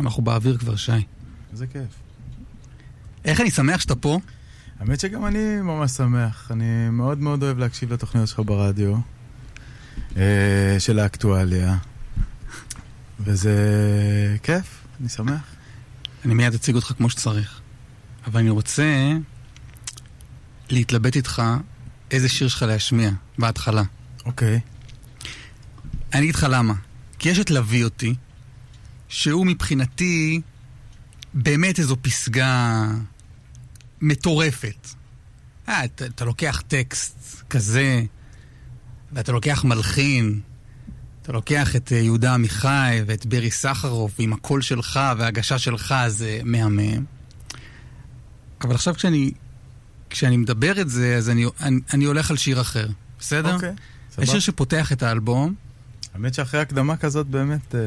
אנחנו באוויר כבר, שי. איזה כיף. איך אני שמח שאתה פה? האמת שגם אני ממש שמח. אני מאוד מאוד אוהב להקשיב לתוכניות שלך ברדיו, אה, של האקטואליה, וזה כיף, אני שמח. אני מיד אציג אותך כמו שצריך. אבל אני רוצה להתלבט איתך איזה שיר שלך להשמיע בהתחלה. אוקיי. אני אגיד לך למה. כי יש את להביא אותי, שהוא מבחינתי באמת איזו פסגה מטורפת. אה, אתה, אתה לוקח טקסט כזה, ואתה לוקח מלחין, אתה לוקח את אה, יהודה עמיחי ואת ברי סחרוף, ועם הקול שלך וההגשה שלך זה מהמם. אבל עכשיו כשאני, כשאני מדבר את זה, אז אני, אני, אני הולך על שיר אחר, בסדר? אוקיי, זה סבבה. שיר שפותח את האלבום. האמת שאחרי הקדמה כזאת באמת... אה,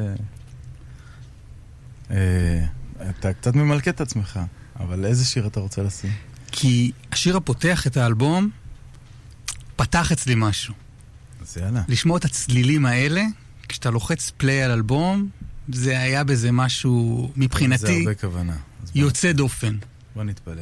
אתה קצת ממלכד את עצמך, אבל איזה שיר אתה רוצה לשים? כי השיר הפותח את האלבום פתח אצלי משהו. אז יאללה. לשמוע את הצלילים האלה, כשאתה לוחץ פליי על אלבום, זה היה בזה משהו, זה מבחינתי, הרבה כוונה. יוצא דופן. בוא נתפלל.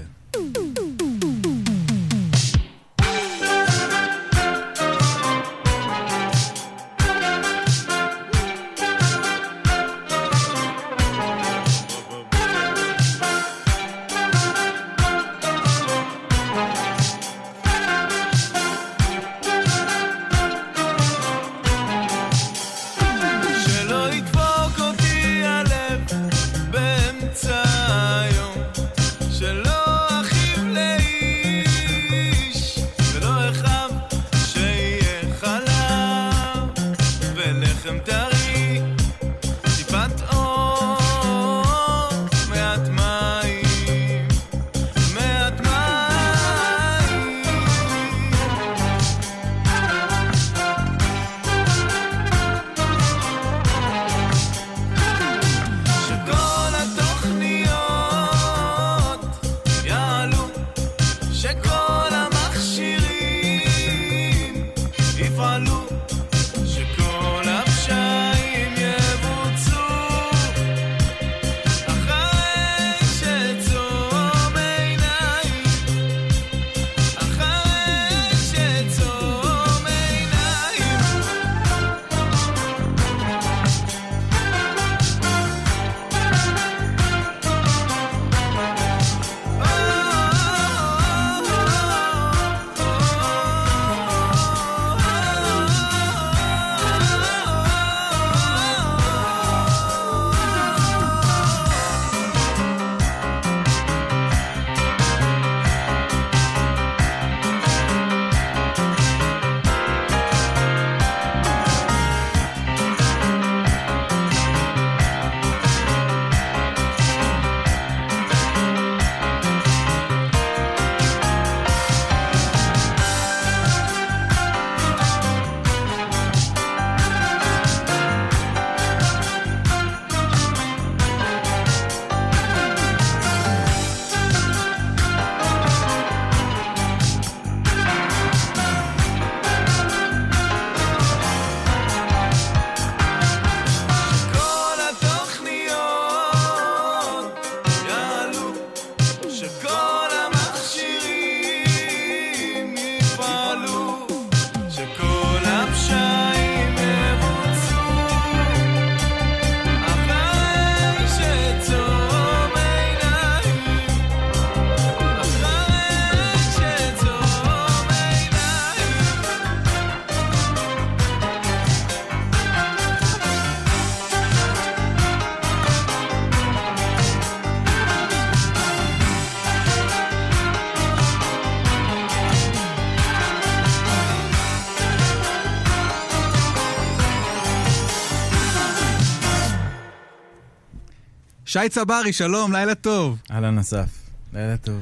שי צברי, שלום, לילה טוב. אהלן אסף, לילה טוב.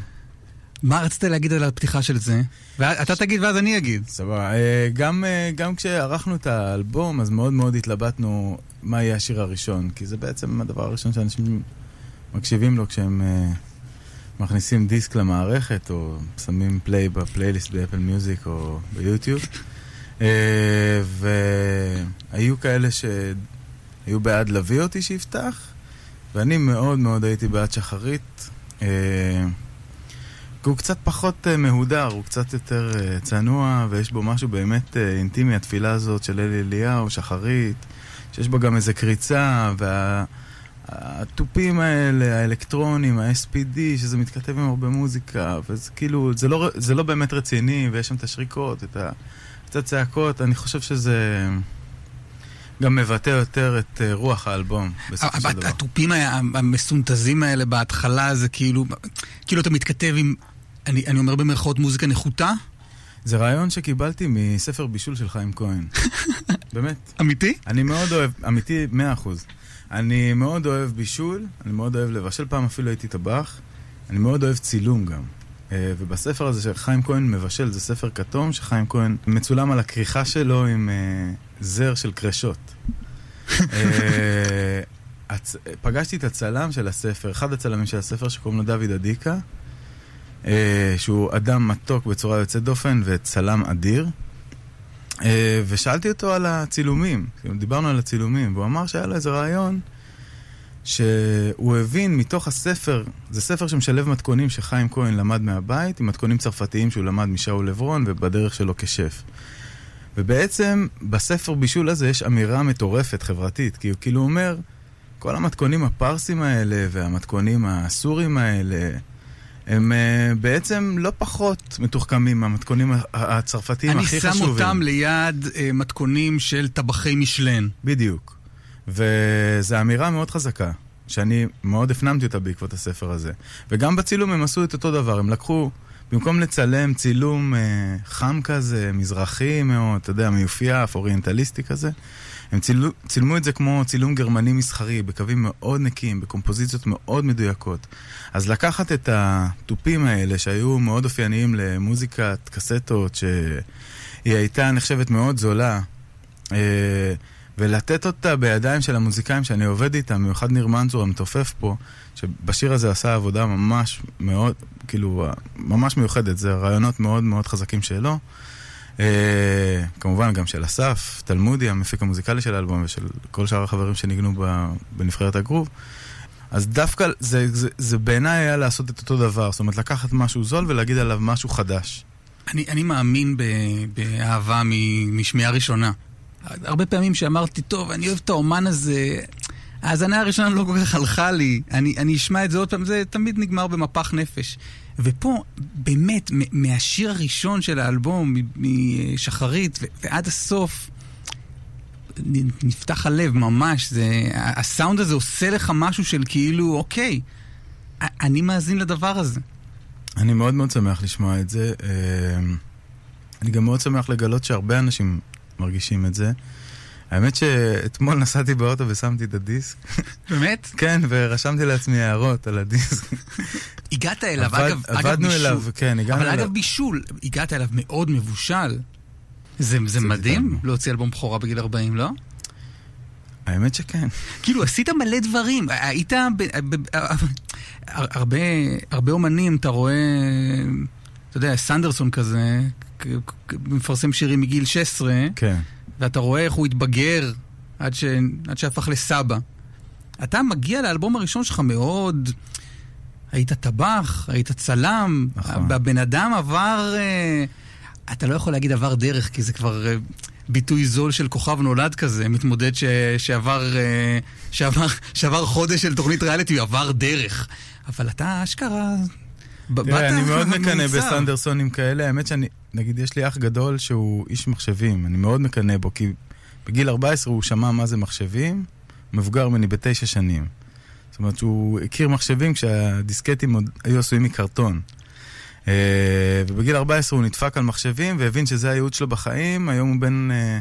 מה רצית להגיד על הפתיחה של זה? ואתה תגיד ואז אני אגיד. סבבה. אה, גם, אה, גם כשערכנו את האלבום, אז מאוד מאוד התלבטנו מה יהיה השיר הראשון, כי זה בעצם הדבר הראשון שאנשים מקשיבים לו כשהם אה, מכניסים דיסק למערכת, או שמים פליי בפלייליסט באפל מיוזיק או ביוטיוב. והיו כאלה שהיו בעד להביא אותי שיפתח, ואני מאוד מאוד הייתי בעד שחרית. אה, כי הוא קצת פחות אה, מהודר, הוא קצת יותר אה, צנוע, ויש בו משהו באמת אה, אינטימי, התפילה הזאת של אלי אליהו, שחרית, שיש בו גם איזה קריצה, והתופים האלה, האלקטרונים, ה-SPD, שזה מתכתב עם הרבה מוזיקה, וזה כאילו, זה לא, זה לא באמת רציני, ויש שם את השריקות, את ה... קצת צעקות, אני חושב שזה גם מבטא יותר את אה, רוח האלבום, בסופו של דבר. התופים ה- המסונתזים האלה בהתחלה זה כאילו, כאילו אתה מתכתב עם, אני, אני אומר במרכאות מוזיקה נחותה? זה רעיון שקיבלתי מספר בישול של חיים כהן. באמת. אמיתי? אני מאוד אוהב, אמיתי, מאה אחוז. אני מאוד אוהב בישול, אני מאוד אוהב לבשל, פעם אפילו הייתי טבח. אני מאוד אוהב צילום גם. אה, ובספר הזה שחיים כהן מבשל, זה ספר כתום, שחיים כהן מצולם על הכריכה שלו עם אה, זר של קרשות. אה, הצ... פגשתי את הצלם של הספר, אחד הצלמים של הספר שקוראים לו דוד אדיקה, שהוא אדם מתוק בצורה יוצאת דופן וצלם אדיר. ושאלתי אותו על הצילומים, כאילו, דיברנו על הצילומים, והוא אמר שהיה לו איזה רעיון שהוא הבין מתוך הספר, זה ספר שמשלב מתכונים שחיים כהן למד מהבית, עם מתכונים צרפתיים שהוא למד משאול עברון ובדרך שלו כשף. ובעצם בספר בישול הזה יש אמירה מטורפת חברתית, כי הוא כאילו אומר, כל המתכונים הפרסים האלה והמתכונים הסורים האלה, הם uh, בעצם לא פחות מתוחכמים מהמתכונים הצרפתיים אני הכי שם חשובים. אותם ליד אה, מתכונים של טבחי משלן. בדיוק. וזו אמירה מאוד חזקה, שאני מאוד הפנמתי אותה בעקבות הספר הזה. וגם בצילום הם עשו את אותו דבר, הם לקחו, במקום לצלם צילום אה, חם כזה, מזרחי מאוד, אתה יודע, מיופייף, אוריינטליסטי כזה, הם צילו, צילמו את זה כמו צילום גרמני מסחרי, בקווים מאוד נקיים, בקומפוזיציות מאוד מדויקות. אז לקחת את התופים האלה, שהיו מאוד אופייניים למוזיקת קסטות, שהיא הייתה נחשבת מאוד זולה, אה, ולתת אותה בידיים של המוזיקאים שאני עובד איתם, במיוחד ניר מנצור המתופף פה, שבשיר הזה עשה עבודה ממש מאוד, כאילו, ממש מיוחדת, זה רעיונות מאוד מאוד חזקים שלו. אה, כמובן גם של אסף, תלמודי, המפיק המוזיקלי של האלבום, ושל כל שאר החברים שניגנו בנבחרת הגרוב. אז דווקא זה, זה, זה בעיניי היה לעשות את אותו דבר, זאת אומרת לקחת משהו זול ולהגיד עליו משהו חדש. אני, אני מאמין ב, באהבה משמיעה ראשונה. הרבה פעמים שאמרתי, טוב, אני אוהב את האומן הזה, ההאזנה הראשונה לא כל כך הלכה לי, אני, אני אשמע את זה עוד פעם, זה תמיד נגמר במפח נפש. ופה, באמת, מהשיר הראשון של האלבום, משחרית ועד הסוף, נפתח הלב ממש, זה, הסאונד הזה עושה לך משהו של כאילו, אוקיי, אני מאזין לדבר הזה. אני מאוד מאוד שמח לשמוע את זה. אה, אני גם מאוד שמח לגלות שהרבה אנשים מרגישים את זה. האמת שאתמול נסעתי באוטו ושמתי את הדיסק. באמת? כן, ורשמתי לעצמי הערות על הדיסק. הגעת אליו, עבד- אגב, אגב עבדנו בישול. אליו, כן, הגענו אבל אליו. אגב בישול, הגעת אליו מאוד מבושל. זה, זה מדהים. להוציא אלבום בכורה בגיל 40, לא? האמת שכן. כאילו, עשית מלא דברים. היית... ב, הרבה, הרבה אומנים, אתה רואה, אתה יודע, סנדרסון כזה, מפרסם שירים מגיל 16, כן. ואתה רואה איך הוא התבגר עד, ש, עד שהפך לסבא. אתה מגיע לאלבום הראשון שלך מאוד... היית טבח, היית צלם, נכון. הבן אדם עבר... אה, אתה לא יכול להגיד עבר דרך, כי זה כבר אה, ביטוי זול של כוכב נולד כזה, מתמודד ש, שעבר, אה, שעבר, שעבר חודש של תוכנית ריאליטי, עבר דרך. אבל אתה אשכרה... תראה, אני מאוד מקנא. בסנדרסונים כאלה. האמת שאני, נגיד, יש לי אח גדול שהוא איש מחשבים. אני מאוד מקנא בו, כי בגיל 14 הוא שמע מה זה מחשבים, הוא מבוגר ממני בתשע שנים. זאת אומרת שהוא הכיר מחשבים כשהדיסקטים עוד היו עשויים מקרטון. אה, ובגיל 14 הוא נדפק על מחשבים והבין שזה הייעוד שלו בחיים, היום הוא בן אה,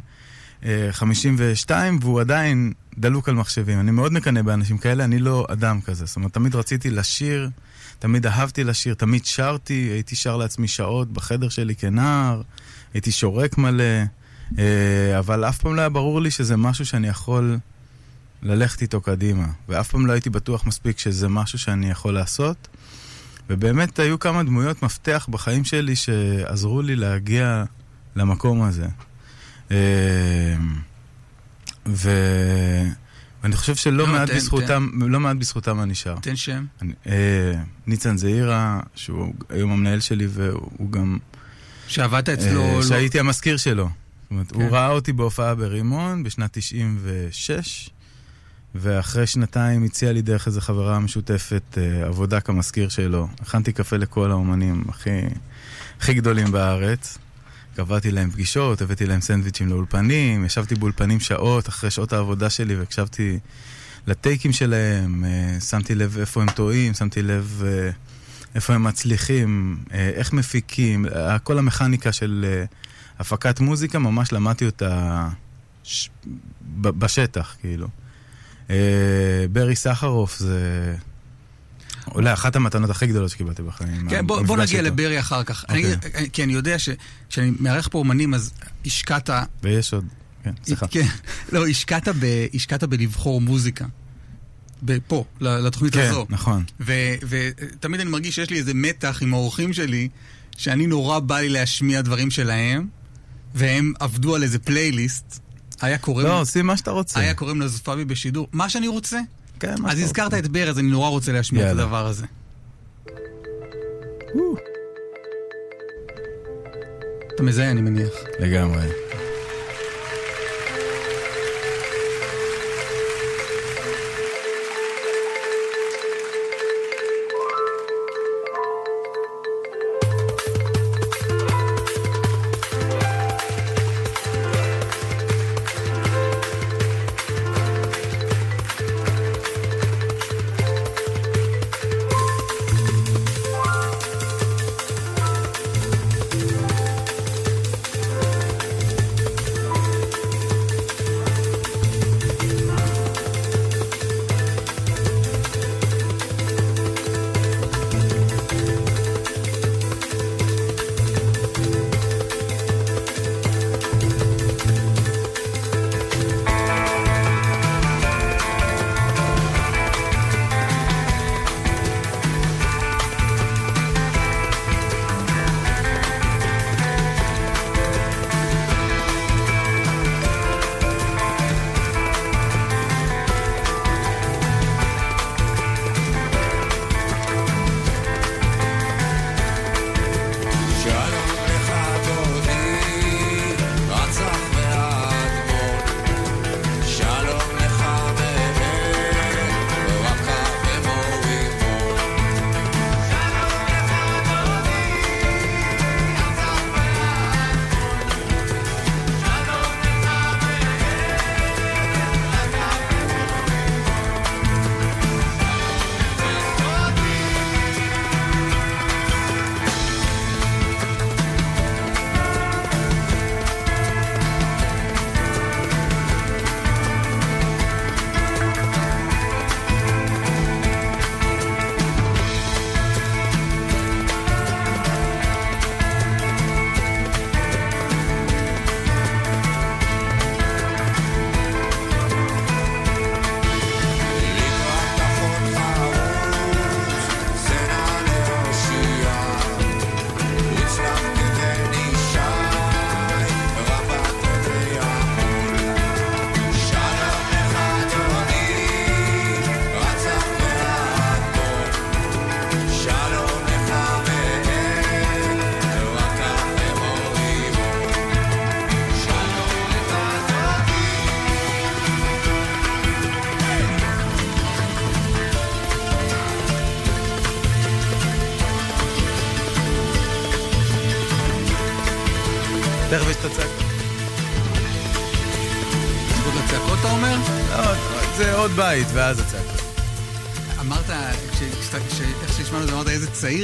אה, 52 והוא עדיין דלוק על מחשבים. אני מאוד מקנא באנשים כאלה, אני לא אדם כזה. זאת אומרת, תמיד רציתי לשיר, תמיד אהבתי לשיר, תמיד שרתי, הייתי שר לעצמי שעות בחדר שלי כנער, הייתי שורק מלא, אה, אבל אף פעם לא היה ברור לי שזה משהו שאני יכול ללכת איתו קדימה, ואף פעם לא הייתי בטוח מספיק שזה משהו שאני יכול לעשות. ובאמת היו כמה דמויות מפתח בחיים שלי שעזרו לי להגיע למקום הזה. אה, ו... אני חושב שלא לא, מעט בזכותם, לא מעט בזכותם אני שר. תן שם. אה, ניצן זעירה, שהוא היום המנהל שלי, והוא גם... שעבדת אה, אצלו... לא- שהייתי המזכיר שלו. זאת אומרת, הוא כן. ראה אותי בהופעה ברימון בשנת 96, ואחרי שנתיים הציע לי דרך איזו חברה משותפת אה, עבודה כמזכיר שלו. הכנתי קפה לכל האומנים הכי, הכי גדולים בארץ. קבעתי להם פגישות, הבאתי להם סנדוויצ'ים לאולפנים, ישבתי באולפנים שעות אחרי שעות העבודה שלי והקשבתי לטייקים שלהם, אה, שמתי לב איפה הם טועים, שמתי לב אה, איפה הם מצליחים, אה, איך מפיקים, כל המכניקה של הפקת מוזיקה, ממש למדתי אותה בשטח, כאילו. ברי סחרוף זה אולי אחת המתנות הכי גדולות שקיבלתי בחיים. כן, בוא, בוא נגיע איתו. לברי אחר כך. אני, אוקיי. אגיד- כי אני יודע שכשאני מארח פה אומנים, אז השקעת... ויש עוד, כן, סליחה. כן, לא, השקעת, ב, השקעת בלבחור מוזיקה. פה, לתוכנית כן, הזו. נכון. ותמיד אני מרגיש שיש לי איזה מתח עם האורחים שלי, שאני נורא בא לי להשמיע דברים שלהם, והם עבדו על איזה פלייליסט. היה קוראים, לא, עושים מה שאתה רוצה. היה קוראים לזופבי בשידור, מה שאני רוצה. כן, אז הזכרת. את בר, אז אני נורא רוצה להשמיע את. הדבר הזה. אתה מזהה, אני מניח. לגמרי.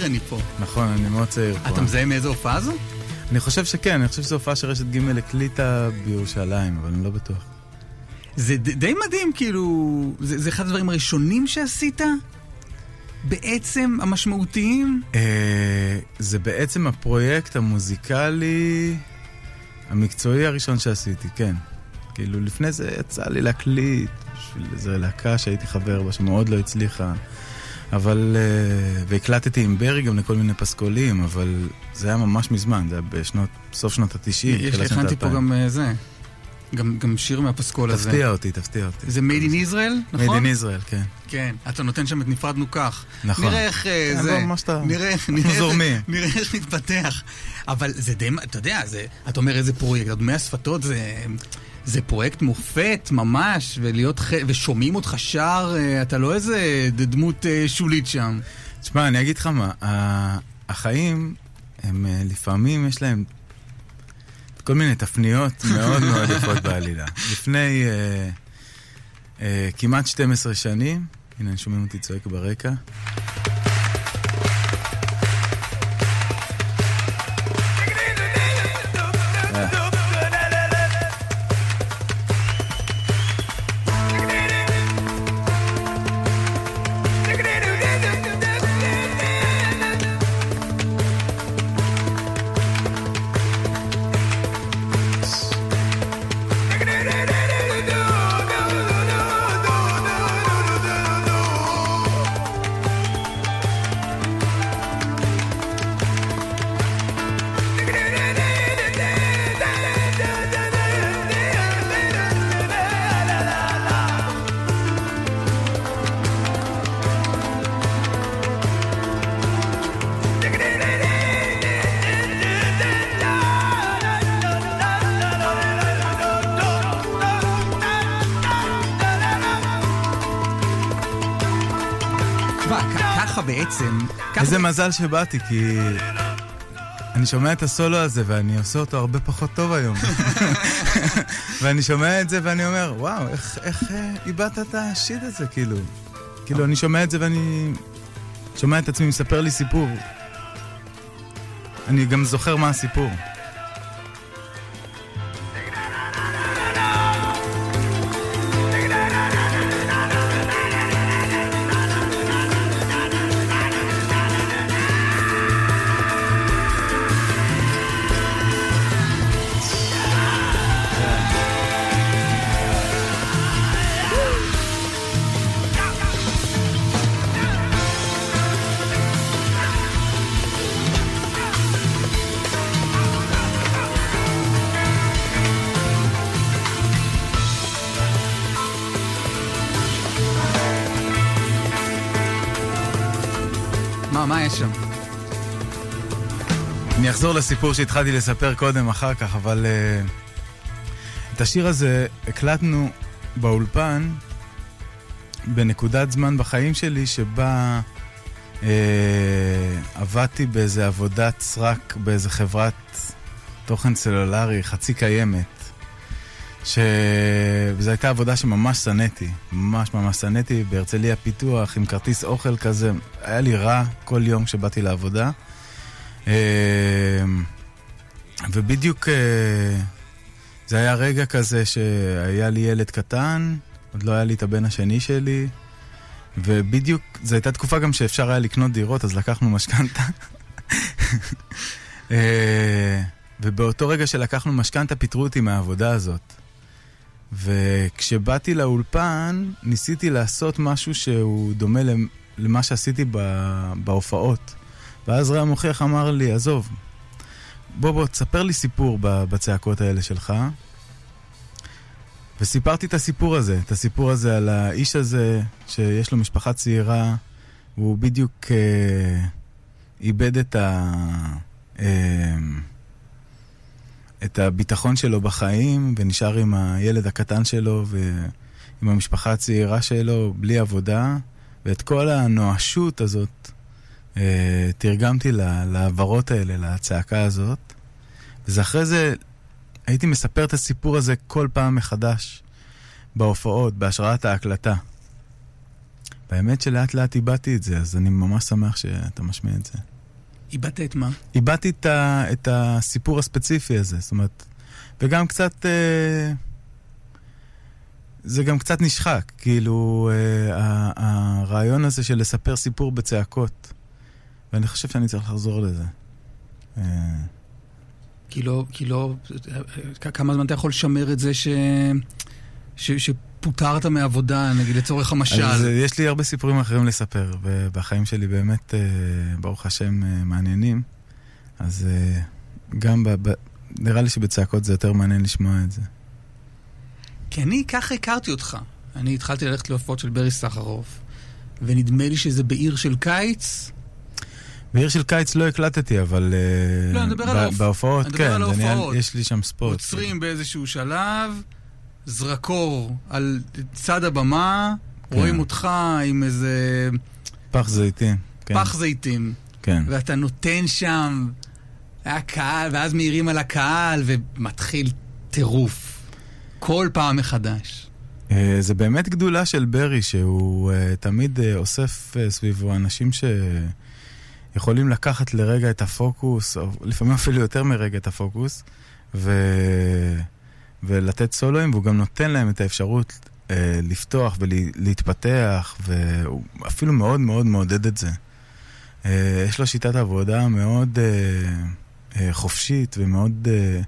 צעיר אני פה. נכון, אני מאוד צעיר פה. אתה מזהה מאיזה הופעה זו? אני חושב שכן, אני חושב שזו הופעה שרשת ג' הקליטה בירושלים, אבל אני לא בטוח. זה די מדהים, כאילו, זה, זה אחד הדברים הראשונים שעשית? בעצם המשמעותיים? אה, זה בעצם הפרויקט המוזיקלי המקצועי הראשון שעשיתי, כן. כאילו, לפני זה יצא לי להקליט בשביל איזו להקה שהייתי חבר בה, שמאוד לא הצליחה. אבל... אה, והקלטתי עם ברי גם לכל מיני פסקולים, אבל זה היה ממש מזמן, זה היה בשנות, סוף שנות ה-90. יש הכנתי פה גם אה, זה. גם, גם שיר מהפסקול הזה. תפתיע אותי, תפתיע אותי. זה Made in Israel, נכון? Made in Israel, כן. כן. אתה נותן שם את נפרדנו כך. נכון. נראה איך אה, כן, זה... נראה, נראה, זורמים. איך- נראה איך מתפתח. אבל זה די... אתה יודע, זה... אתה אומר איזה פרויקט. דמי השפתות זה... זה פרויקט מופת ממש, ולהיות ח... ושומעים אותך שר, אה, אתה לא איזה דמות אה, שולית שם. תשמע, אני אגיד לך מה, החיים, הם אה, לפעמים יש להם כל מיני תפניות מאוד מאוד יפות בעלילה. לפני אה, אה, כמעט 12 שנים, הנה, שומעים אותי צועק ברקע. איזה מזל שבאתי, כי אני שומע את הסולו הזה ואני עושה אותו הרבה פחות טוב היום. ואני שומע את זה ואני אומר, וואו, איך, איך אה, איבדת את השיט הזה, כאילו. כאילו, אני שומע את זה ואני שומע את עצמי מספר לי סיפור. אני גם זוכר מה הסיפור. אני אחזור לסיפור שהתחלתי לספר קודם, אחר כך, אבל uh, את השיר הזה הקלטנו באולפן בנקודת זמן בחיים שלי שבה uh, עבדתי באיזה עבודת סרק באיזה חברת תוכן סלולרי חצי קיימת. ש... וזו הייתה עבודה שממש שנאתי, ממש ממש שנאתי, בהרצליה פיתוח, עם כרטיס אוכל כזה, היה לי רע כל יום כשבאתי לעבודה. אה, ובדיוק אה, זה היה רגע כזה שהיה לי ילד קטן, עוד לא היה לי את הבן השני שלי, ובדיוק, זו הייתה תקופה גם שאפשר היה לקנות דירות, אז לקחנו משכנתה. אה, ובאותו רגע שלקחנו משכנתה פיטרו אותי מהעבודה הזאת. וכשבאתי לאולפן, ניסיתי לעשות משהו שהוא דומה למ- למה שעשיתי בהופעות. ואז רע מוכיח אמר לי, עזוב, בוא בוא, תספר לי סיפור בצעקות האלה שלך. וסיפרתי את הסיפור הזה, את הסיפור הזה על האיש הזה, שיש לו משפחה צעירה, הוא בדיוק אה, איבד את ה... אה, את הביטחון שלו בחיים, ונשאר עם הילד הקטן שלו ועם המשפחה הצעירה שלו, בלי עבודה, ואת כל הנואשות הזאת תרגמתי ל- להעברות האלה, לצעקה הזאת. וזה אחרי זה, הייתי מספר את הסיפור הזה כל פעם מחדש, בהופעות, בהשראת ההקלטה. והאמת שלאט לאט איבדתי את זה, אז אני ממש שמח שאתה משמיע את זה. איבדת את מה? איבדתי את, ה, את הסיפור הספציפי הזה, זאת אומרת, וגם קצת, אה, זה גם קצת נשחק, כאילו, אה, הרעיון הזה של לספר סיפור בצעקות, ואני חושב שאני צריך לחזור לזה. אה, כי לא, כי לא, כמה זמן אתה יכול לשמר את זה ש... ש... שפוטרת מעבודה, נגיד לצורך המשל? אז אה, יש לי הרבה סיפורים אחרים לספר, ובחיים שלי באמת, אה, ברוך השם, מעניינים, אז גם, ב, ב, נראה לי שבצעקות זה יותר מעניין לשמוע את זה. כי אני ככה הכרתי אותך. אני התחלתי ללכת להופעות של ברי סחרוף, ונדמה לי שזה בעיר של קיץ. בעיר של קיץ לא הקלטתי, אבל... אה, לא, אני מדבר על ב- בהופעות, כן, על זה נהיה- ההופעות. יש לי שם ספוט. עוצרים באיזשהו שלב, זרקור על צד הבמה, כן. רואים אותך עם איזה פח זיתים. כן, פח זיתים, כן. ואתה נותן שם, היה קהל, ואז מעירים על הקהל, ומתחיל טירוף. כל פעם מחדש. אה, זה באמת גדולה של ברי, שהוא אה, תמיד אוסף סביבו אנשים שיכולים לקחת לרגע את הפוקוס, או לפעמים אפילו יותר מרגע את הפוקוס, ו... ולתת סולואים, והוא גם נותן להם את האפשרות אה, לפתוח ולהתפתח, והוא אפילו מאוד מאוד מעודד את זה. אה, יש לו שיטת עבודה מאוד אה, אה, חופשית ומאוד אה,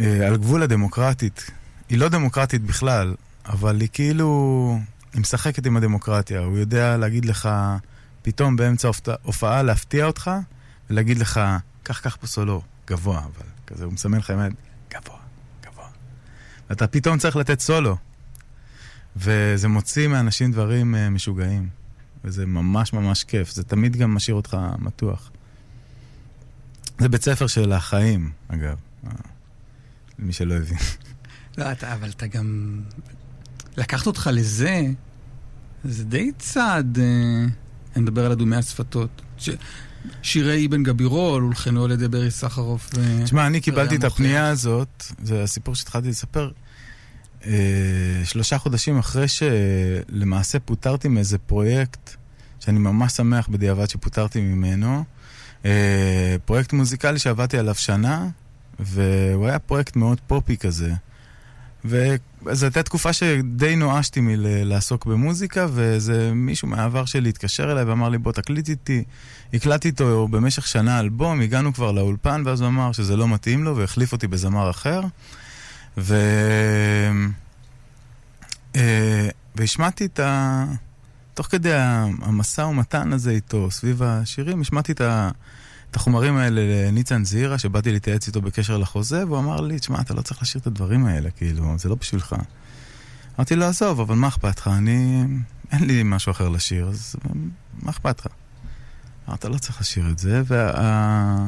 אה, על גבול הדמוקרטית. היא לא דמוקרטית בכלל, אבל היא כאילו... היא משחקת עם הדמוקרטיה. הוא יודע להגיד לך, פתאום באמצע הופעה- להפתיע אותך, ולהגיד לך, קח, קח פה סולו, גבוה, אבל כזה, הוא מסמן לך היד, גבוה, גבוה. ואתה פתאום צריך לתת סולו. וזה מוציא מאנשים דברים אה, משוגעים. וזה ממש ממש כיף. זה תמיד גם משאיר אותך מתוח. זה בית ספר של החיים, אגב. אה, למי שלא הבין. לא, אתה, אבל אתה גם... לקחת אותך לזה, זה די צעד... אה, אני מדבר על אדומי השפתות. ש... שירי אבן גבירול הולחנו על ידי ברי סחרוף. ו... תשמע, אני קיבלתי את. הפנייה הזאת, זה הסיפור שהתחלתי לספר, אה, שלושה חודשים אחרי שלמעשה פוטרתי מאיזה פרויקט, שאני ממש שמח בדיעבד שפוטרתי ממנו, אה, פרויקט מוזיקלי שעבדתי עליו שנה, והוא היה פרויקט מאוד פופי כזה. וזו הייתה תקופה שדי נואשתי מלעסוק במוזיקה, ואיזה מישהו מהעבר שלי התקשר אליי ואמר לי, בוא תקליט איתי. הקלטתי איתו במשך שנה אלבום, הגענו כבר לאולפן, ואז הוא אמר שזה לא מתאים לו, והחליף אותי בזמר אחר. ו... אה, והשמעתי את ה... תוך כדי המשא ומתן הזה איתו, סביב השירים, השמעתי את, ה... החומרים האלה לניצן זעירה, שבאתי להתייעץ איתו בקשר לחוזה, והוא אמר לי, תשמע, אתה לא צריך לשיר את הדברים האלה, כאילו, זה לא בשבילך. אמרתי לו, עזוב, אבל מה אכפת לך? אני... אין לי משהו אחר לשיר, אז מה אכפת לך? אתה לא צריך לשיר את זה, וה...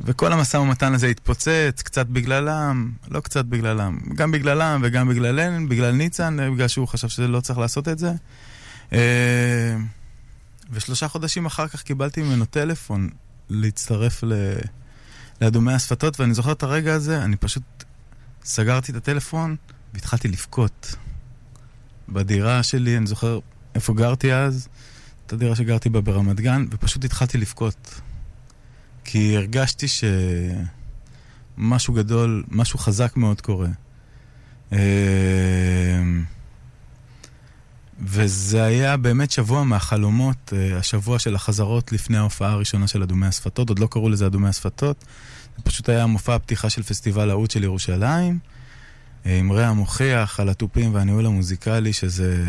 וכל המשא ומתן הזה התפוצץ, קצת בגללם, לא קצת בגללם, גם בגללם וגם בגללן, בגלל ניצן, בגלל שהוא חשב שלא צריך לעשות את זה. ושלושה חודשים אחר כך קיבלתי ממנו טלפון להצטרף ל... לאדומי השפתות, ואני זוכר את הרגע הזה, אני פשוט סגרתי את הטלפון והתחלתי לבכות. בדירה שלי, אני זוכר איפה גרתי אז, את הדירה שגרתי בה ברמת גן, ופשוט התחלתי לבכות. כי הרגשתי שמשהו גדול, משהו חזק מאוד קורה. וזה היה באמת שבוע מהחלומות, אה, השבוע של החזרות לפני ההופעה הראשונה של אדומי השפתות, עוד לא קראו לזה אדומי השפתות, זה פשוט היה מופע הפתיחה של פסטיבל האוד של ירושלים, אה, עם רע מוכיח על התופים והניהול המוזיקלי, שזה...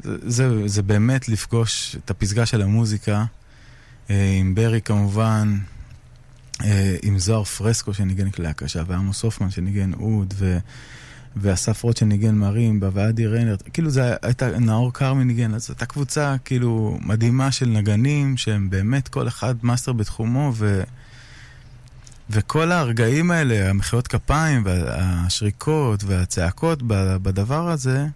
זה, זה, זה באמת לפגוש את הפסגה של המוזיקה, אה, עם ברי כמובן, עם זוהר פרסקו שניגן כלי הקשה, ועמוס הופמן שניגן אוד, ו... ואסף רוט שניגן מרימבה, ועדי רנרט, כאילו זה הייתה, נאור כרמי ניגן, אז הייתה קבוצה כאילו מדהימה של נגנים, שהם באמת כל אחד מאסטר בתחומו, ו... וכל הרגעים האלה, המחיאות כפיים, והשריקות והצעקות בדבר הזה,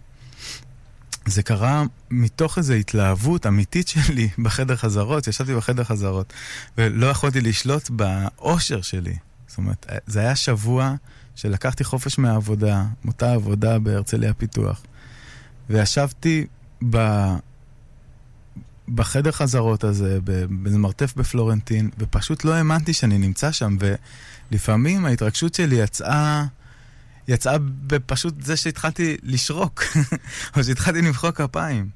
זה קרה מתוך איזו התלהבות אמיתית שלי בחדר חזרות, ישבתי בחדר חזרות, ולא יכולתי לשלוט באושר שלי. זאת אומרת, זה היה שבוע שלקחתי חופש מהעבודה, מאותה עבודה בהרצליה פיתוח, וישבתי ב... בחדר חזרות הזה, באיזה מרתף בפלורנטין, ופשוט לא האמנתי שאני נמצא שם, ולפעמים ההתרגשות שלי יצאה, יצאה בפשוט זה שהתחלתי לשרוק, או שהתחלתי למחוא כפיים.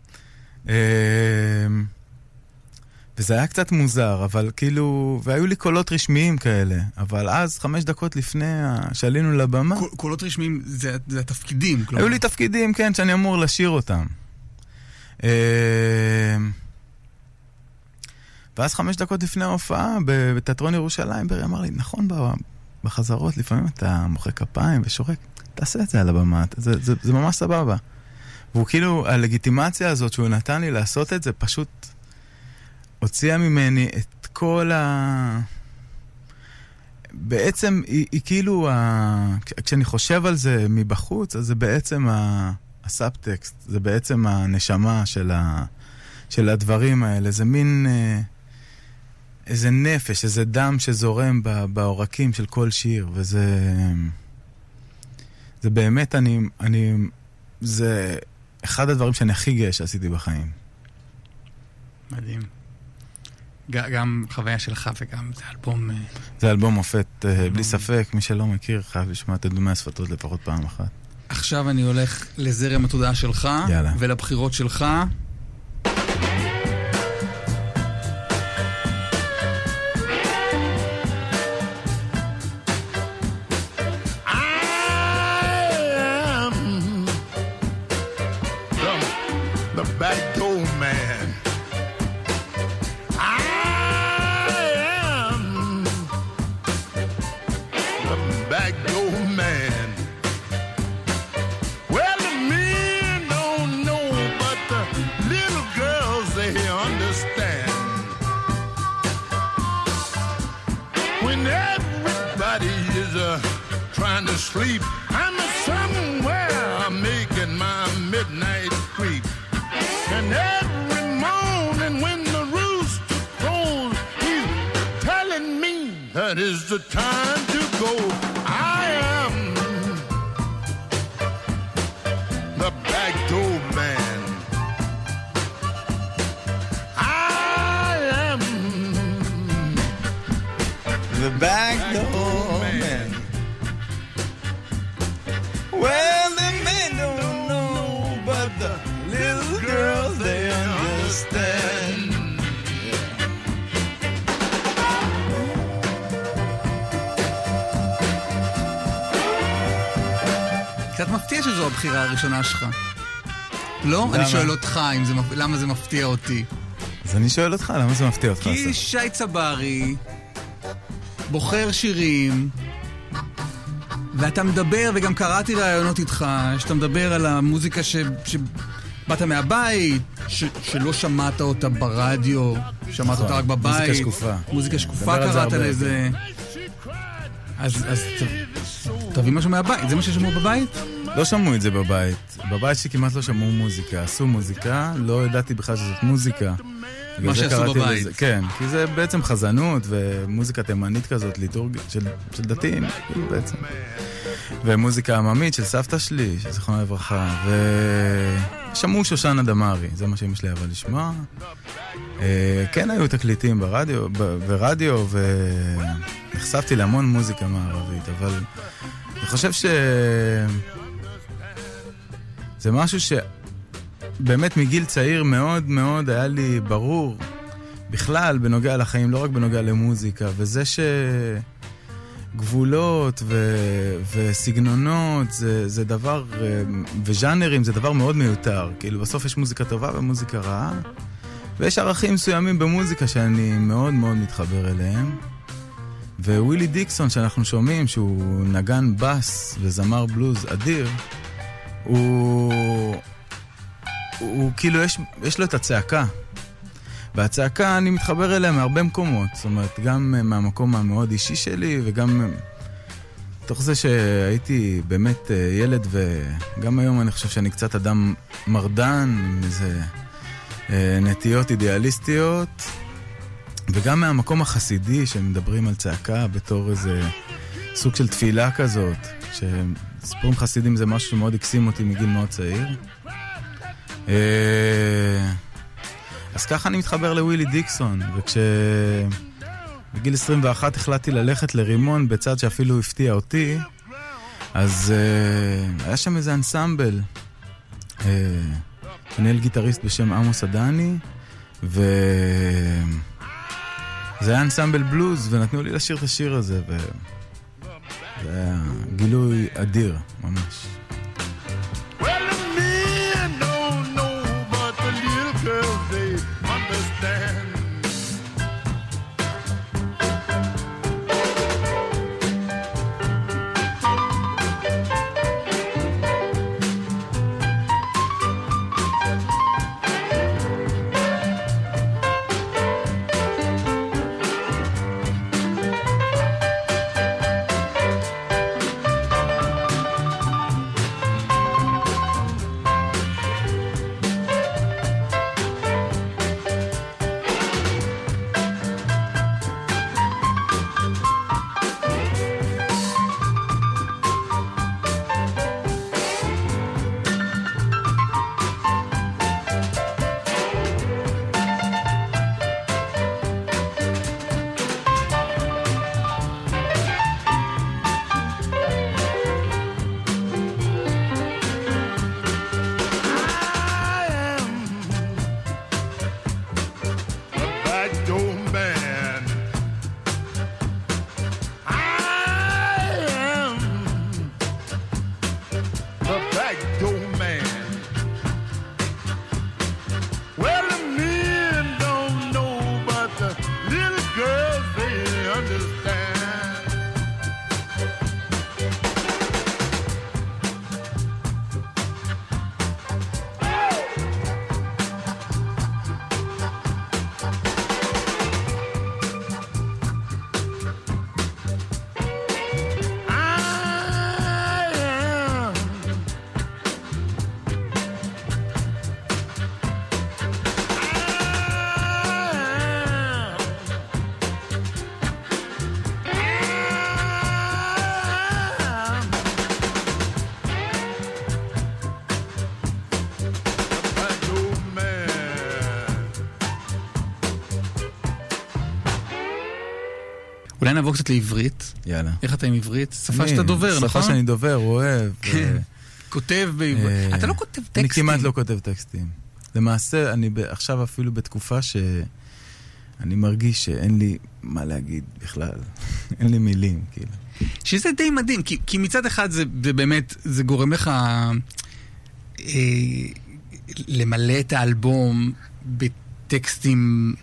וזה היה קצת מוזר, אבל כאילו, והיו לי קולות רשמיים כאלה, אבל אז, חמש דקות לפני שעלינו לבמה, קול- קולות רשמיים זה, זה התפקידים. כלומר. היו לי תפקידים, כן, שאני אמור לשיר אותם. אה, ואז חמש דקות לפני ההופעה בתיאטרון ירושלים, ברי אמר לי, נכון, בחזרות, לפעמים אתה מוחא כפיים ושורק, תעשה את זה על הבמה, זה, זה, זה ממש סבבה. והוא כאילו, הלגיטימציה הזאת שהוא נתן לי לעשות את זה, פשוט הוציאה ממני את כל ה... בעצם היא, היא כאילו, ה... כשאני חושב על זה מבחוץ, אז זה בעצם ה... הסאבטקסט, זה בעצם הנשמה של, ה... של הדברים האלה, זה מין אה, איזה נפש, איזה דם שזורם. בעורקים של כל שיר, וזה... זה באמת, אני, אני, זה אחד הדברים שאני הכי גאה שעשיתי בחיים. מדהים. גם חוויה שלך וגם זה אלבום... אה, זה אלבום מופת, אה, בלי ספק, מי שלא מכיר חייב לשמוע את דומי השפתות לפחות פעם אחת. עכשיו אני הולך לזרם התודעה שלך, יאללה. ולבחירות שלך. Sleep, I'm somewhere making my midnight creep. And every morning when the rooster crows, he's telling me that is the time to go. מפתיע שזו הבחירה הראשונה שלך. לא? למה? אני שואל אותך זה, למה זה מפתיע אותי. אז אני שואל אותך, למה זה מפתיע אותך? כי אסף? שי צברי בוחר שירים, ואתה מדבר, וגם קראתי ראיונות איתך, שאתה מדבר על המוזיקה ש... שבאת מהבית, ש... שלא שמעת אותה ברדיו, שמעת נכון, אותה רק בבית. מוזיקה שקופה. מוזיקה שקופה קראת לזה. אז, אז ת- תביא משהו מהבית, זה מה ששמעו בבית? לא שמעו את זה בבית. בבית שלי כמעט לא שמעו מוזיקה. עשו מוזיקה, לא ידעתי בכלל שזאת מוזיקה. מה שעשו בבית. לזה- כן, כי זה בעצם חזנות ומוזיקה תימנית כזאת, ליטורגית, של, של דתיים, כאילו בעצם. ומוזיקה עממית של סבתא שלי, זיכרונה לברכה. ושמעו שושנה דמארי, זה מה שאמא שלי אהבה לשמוע. אה, כן היו תקליטים ברדיו, ברדיו, ונחשפתי להמון מוזיקה מערבית, אבל אני חושב ש... זה משהו שבאמת מגיל צעיר מאוד מאוד היה לי ברור בכלל בנוגע לחיים, לא רק בנוגע למוזיקה, וזה שגבולות ו... וסגנונות זה, זה דבר, אה, וז'אנרים זה דבר מאוד מיותר. כאילו בסוף יש מוזיקה טובה ומוזיקה רעה, ויש ערכים מסוימים במוזיקה שאני מאוד מאוד מתחבר אליהם. ווילי דיקסון שאנחנו שומעים, שהוא נגן בס וזמר בלוז אדיר, הוא... הוא כאילו, יש, יש לו את הצעקה. והצעקה, אני מתחבר אליה מהרבה מקומות. זאת אומרת, גם מהמקום המאוד אישי שלי, וגם תוך זה שהייתי באמת אה, ילד, וגם היום אני חושב שאני קצת אדם מרדן, עם איזה אה, נטיות אידיאליסטיות. וגם מהמקום החסידי, שמדברים על צעקה בתור איזה סוג של תפילה כזאת, שסיפורים חסידים זה משהו שמאוד הקסים אותי מגיל מאוד צעיר. אה, אז ככה אני מתחבר לווילי דיקסון, וכשבגיל 21 החלטתי ללכת לרימון בצד שאפילו הפתיע אותי, אז אה, היה שם איזה אנסמבל. אה, מנהל גיטריסט בשם עמוס עדני, ו... זה היה אנסמבל בלוז, ונתנו לי לשיר את השיר הזה, ו... זה היה גילוי אדיר, ממש. נעבור קצת לעברית. יאללה. איך אתה עם עברית? שפה אני- שאתה דובר, נכון? שפה שאני דובר, אוהב. כן. אה, כותב בעברית. אה, אתה לא כותב טקסטים. אני כמעט לא כותב טקסטים. למעשה, אני עכשיו אפילו בתקופה שאני מרגיש שאין לי מה להגיד בכלל. אין לי מילים, כאילו. שזה די מדהים, כי, כי מצד אחד זה, זה באמת, זה גורם לך אה, למלא את האלבום בטקסטים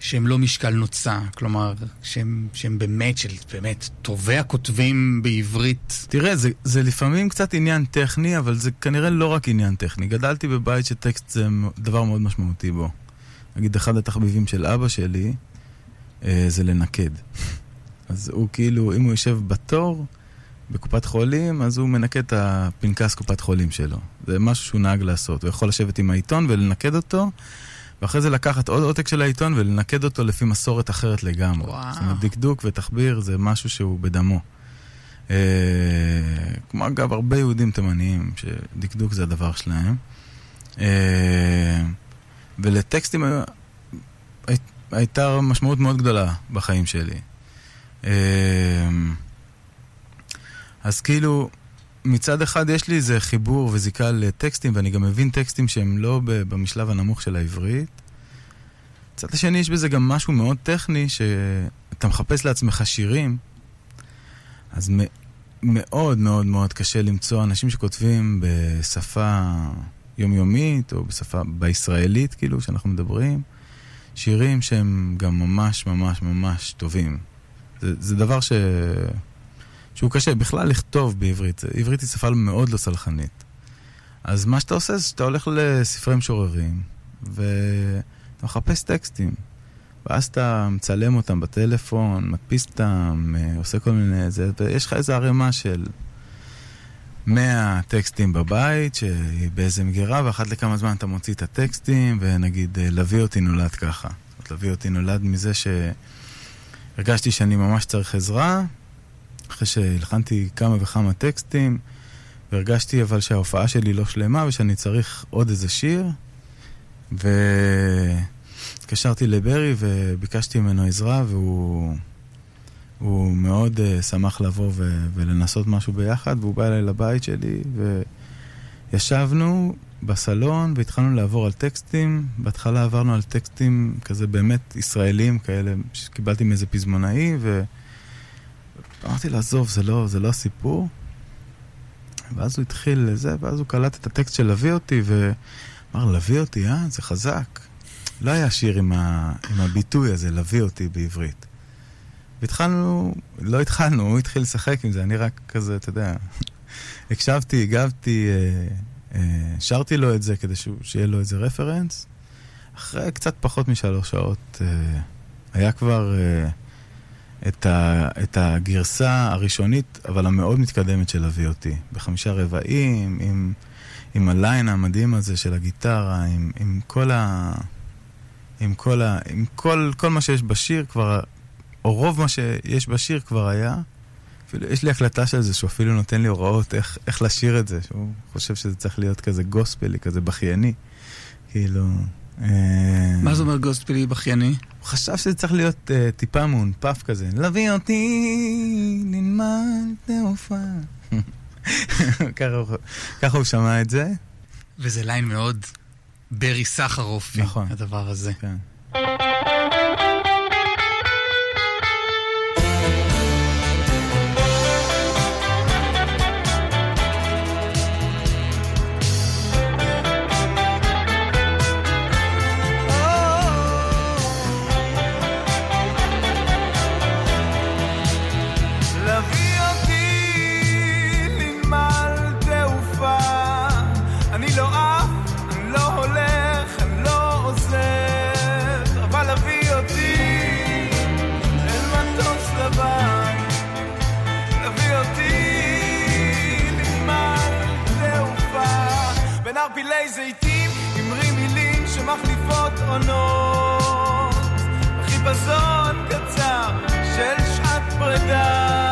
שהם לא משקל נוצה, כלומר, שהם, שהם באמת של, באמת, טובי הכותבים בעברית. תראה, זה, זה לפעמים קצת עניין טכני, אבל זה כנראה לא רק עניין טכני. גדלתי בבית שטקסט זה דבר מאוד משמעותי בו. נגיד, אחד התחביבים של אבא שלי אה, זה לנקד. אז הוא כאילו, אם הוא יושב בתור בקופת חולים, אז הוא מנקד את הפנקס קופת חולים שלו. זה משהו שהוא נהג לעשות. הוא יכול לשבת עם העיתון ולנקד אותו, ואחרי זה לקחת עוד עותק של העיתון ולנקד אותו לפי מסורת אחרת לגמרי. וואו. זאת אומרת, דקדוק ותחביר זה משהו שהוא בדמו. אה, כמו אגב, הרבה יהודים תימניים, שדקדוק זה הדבר שלהם. אה, ולטקסטים הי- הייתה משמעות מאוד גדולה בחיים שלי. אה, אז כאילו, מצד אחד יש לי איזה חיבור וזיקה לטקסטים, ואני גם מבין טקסטים שהם לא במשלב הנמוך של העברית. מצד השני, יש בזה גם משהו מאוד טכני, שאתה מחפש לעצמך שירים, אז מאוד מאוד מאוד קשה למצוא אנשים שכותבים בשפה יומיומית, או בשפה, בישראלית, כאילו, שאנחנו מדברים, שירים שהם גם ממש ממש ממש טובים. זה, זה דבר ש... שהוא קשה בכלל לכתוב בעברית. עברית היא שפה מאוד לא סלחנית. אז מה שאתה עושה זה שאתה הולך לספרי משוררים, ואתה מחפש טקסטים. ואז אתה מצלם אותם בטלפון, מדפיס אותם, אה, עושה כל מיני... זה, ויש לך איזו ערימה של 100 טקסטים בבית, שהיא באיזה מגירה, ואחת לכמה זמן אתה מוציא את הטקסטים, ונגיד, אה, לביא אותי נולד ככה. זאת אומרת, לביא אותי נולד מזה שהרגשתי שאני ממש צריך עזרה, אחרי שהלחנתי כמה וכמה טקסטים, והרגשתי אבל שההופעה שלי לא שלמה ושאני צריך עוד איזה שיר, והתקשרתי לברי וביקשתי ממנו עזרה, והוא הוא מאוד uh, שמח לבוא ו- ולנסות משהו ביחד, והוא בא אליי לבית שלי, וישבנו בסלון והתחלנו לעבור על טקסטים. בהתחלה עברנו על טקסטים כזה באמת ישראלים כאלה, שקיבלתי מאיזה פזמונאי, ו... אמרתי לו, עזוב, זה לא, זה לא הסיפור. ואז הוא התחיל לזה, ואז הוא קלט את הטקסט של להביא אותי, ואמר, להביא אותי, אה? זה חזק. לא היה שיר עם, ה... עם הביטוי הזה, להביא אותי בעברית. והתחלנו, לא התחלנו, הוא התחיל לשחק עם זה, אני רק כזה, אתה יודע, הקשבתי, הגבתי, אה, אה, שרתי לו את זה כדי שהוא, שיהיה לו איזה רפרנס. אחרי קצת פחות משלוש שעות, אה, היה כבר... אה, את, ה, את הגרסה הראשונית, אבל המאוד מתקדמת של להביא אותי. בחמישה רבעים, עם, עם הליין המדהים הזה של הגיטרה, עם, עם כל ה... עם כל ה... עם כל, כל מה שיש בשיר כבר, או רוב מה שיש בשיר כבר היה. אפילו, יש לי הקלטה של זה שהוא אפילו נותן לי הוראות איך, איך לשיר את זה, שהוא חושב שזה צריך להיות כזה גוספלי, כזה בכייני. כאילו... אה, מה זה אומר גוסטפלי בכייני? חשב שזה צריך להיות uh, טיפה מאונפף כזה. להביא אותי, נלמד תעופה. ככה הוא- ככה הוא שמע את זה. וזה ליין מאוד ברי סחרופי, נכון. הדבר הזה. כן. ערפילי זיתים אמרי מילים שמחליפות עונות. בחיפזון קצר של שעת פרידה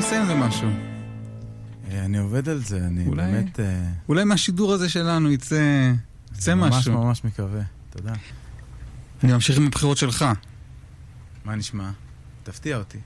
תעשה עם זה משהו. אה, אני עובד על זה, אני אולי, באמת... אה, אולי מהשידור הזה שלנו יצא, יצא ממש, משהו. ממש ממש מקווה, תודה. אני ממשיך עם הבחירות שלך. מה נשמע? תפתיע אותי.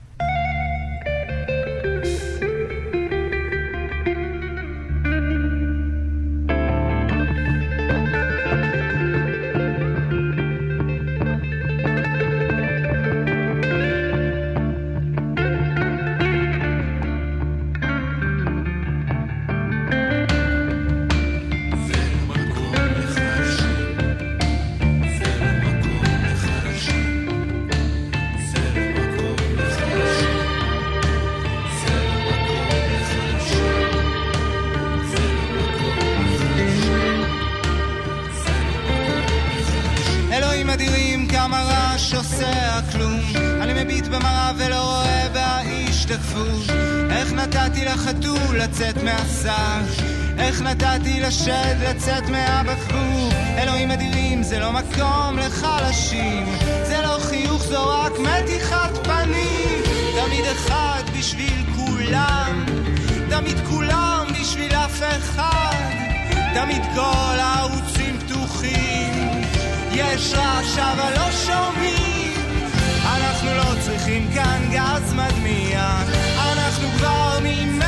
החתול לצאת מהשק? איך נתתי לשד לצאת מהבקבוק? אלוהים אדירים, זה לא מקום לחלשים, זה לא חיוך, זו רק מתיחת פנים. תמיד אחד בשביל כולם, תמיד כולם בשביל אף אחד, תמיד כל הערוצים פתוחים. יש רעש אבל לא שומעים, אנחנו לא צריכים כאן גז מדמיע, אנחנו כבר נמ...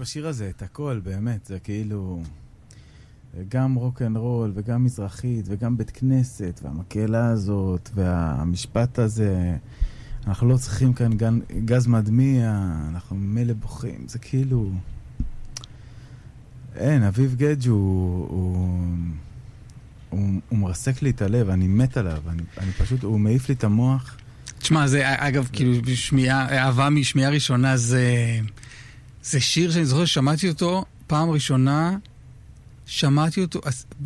בשיר הזה את הכל, באמת, זה כאילו... גם רוק אנד רול, וגם מזרחית, וגם בית כנסת, והמקהלה הזאת, והמשפט הזה, אנחנו לא צריכים כאן גן, גז מדמיע, אנחנו ממילא בוכים, זה כאילו... אין, אביב גדג' הוא, הוא, הוא, הוא מרסק לי את הלב, אני מת עליו, אני, אני פשוט, הוא מעיף לי את המוח. תשמע, זה אגב, כאילו, בשמיעה, אהבה משמיעה ראשונה זה... זה שיר שאני זוכר ששמעתי אותו פעם ראשונה, שמעתי אותו,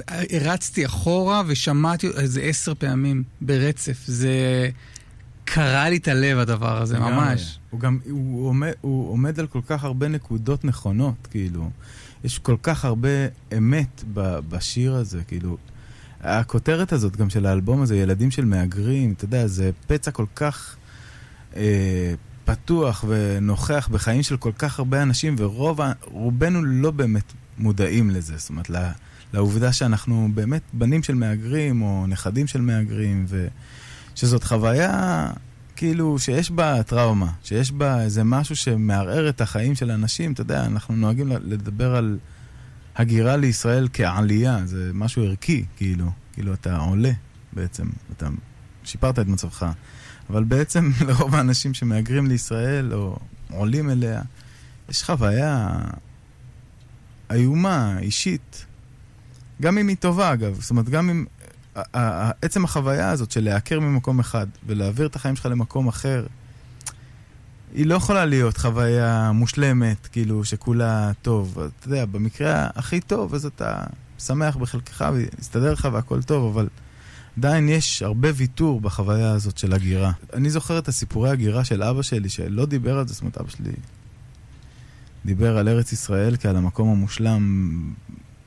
הרצתי אחורה ושמעתי אותו איזה עשר פעמים ברצף. זה קרע לי את הלב הדבר הזה. ממש. הוא גם, הוא עומד, הוא עומד על כל כך הרבה נקודות נכונות, כאילו. יש כל כך הרבה אמת ב, בשיר הזה, כאילו. הכותרת הזאת גם של האלבום הזה, ילדים של מהגרים, אתה יודע, זה פצע כל כך אה, פתוח ונוכח בחיים של כל כך הרבה אנשים, ורובנו לא באמת מודעים לזה. זאת אומרת, לעובדה שאנחנו באמת בנים של מהגרים, או נכדים של מהגרים, ושזאת חוויה, כאילו, שיש בה טראומה, שיש בה איזה משהו שמערער את החיים של אנשים. אתה יודע, אנחנו נוהגים לדבר על הגירה לישראל כעלייה, זה משהו ערכי, כאילו. כאילו, אתה עולה בעצם, אתה שיפרת את מצבך. אבל בעצם לרוב האנשים שמהגרים לישראל, או עולים אליה, יש חוויה איומה, אישית. גם אם היא טובה, אגב. זאת אומרת, גם אם... עצם החוויה הזאת של להיעקר ממקום אחד ולהעביר את החיים שלך למקום אחר, היא לא יכולה להיות חוויה מושלמת, כאילו, שכולה טוב. אתה יודע, במקרה הכי טוב, אז אתה שמח בחלקך ויסתדר לך והכל טוב, אבל עדיין יש הרבה ויתור בחוויה הזאת של הגירה. אני זוכר את הסיפורי הגירה של אבא שלי, שלא דיבר על זה, זאת אומרת, אבא שלי דיבר על ארץ ישראל כעל המקום המושלם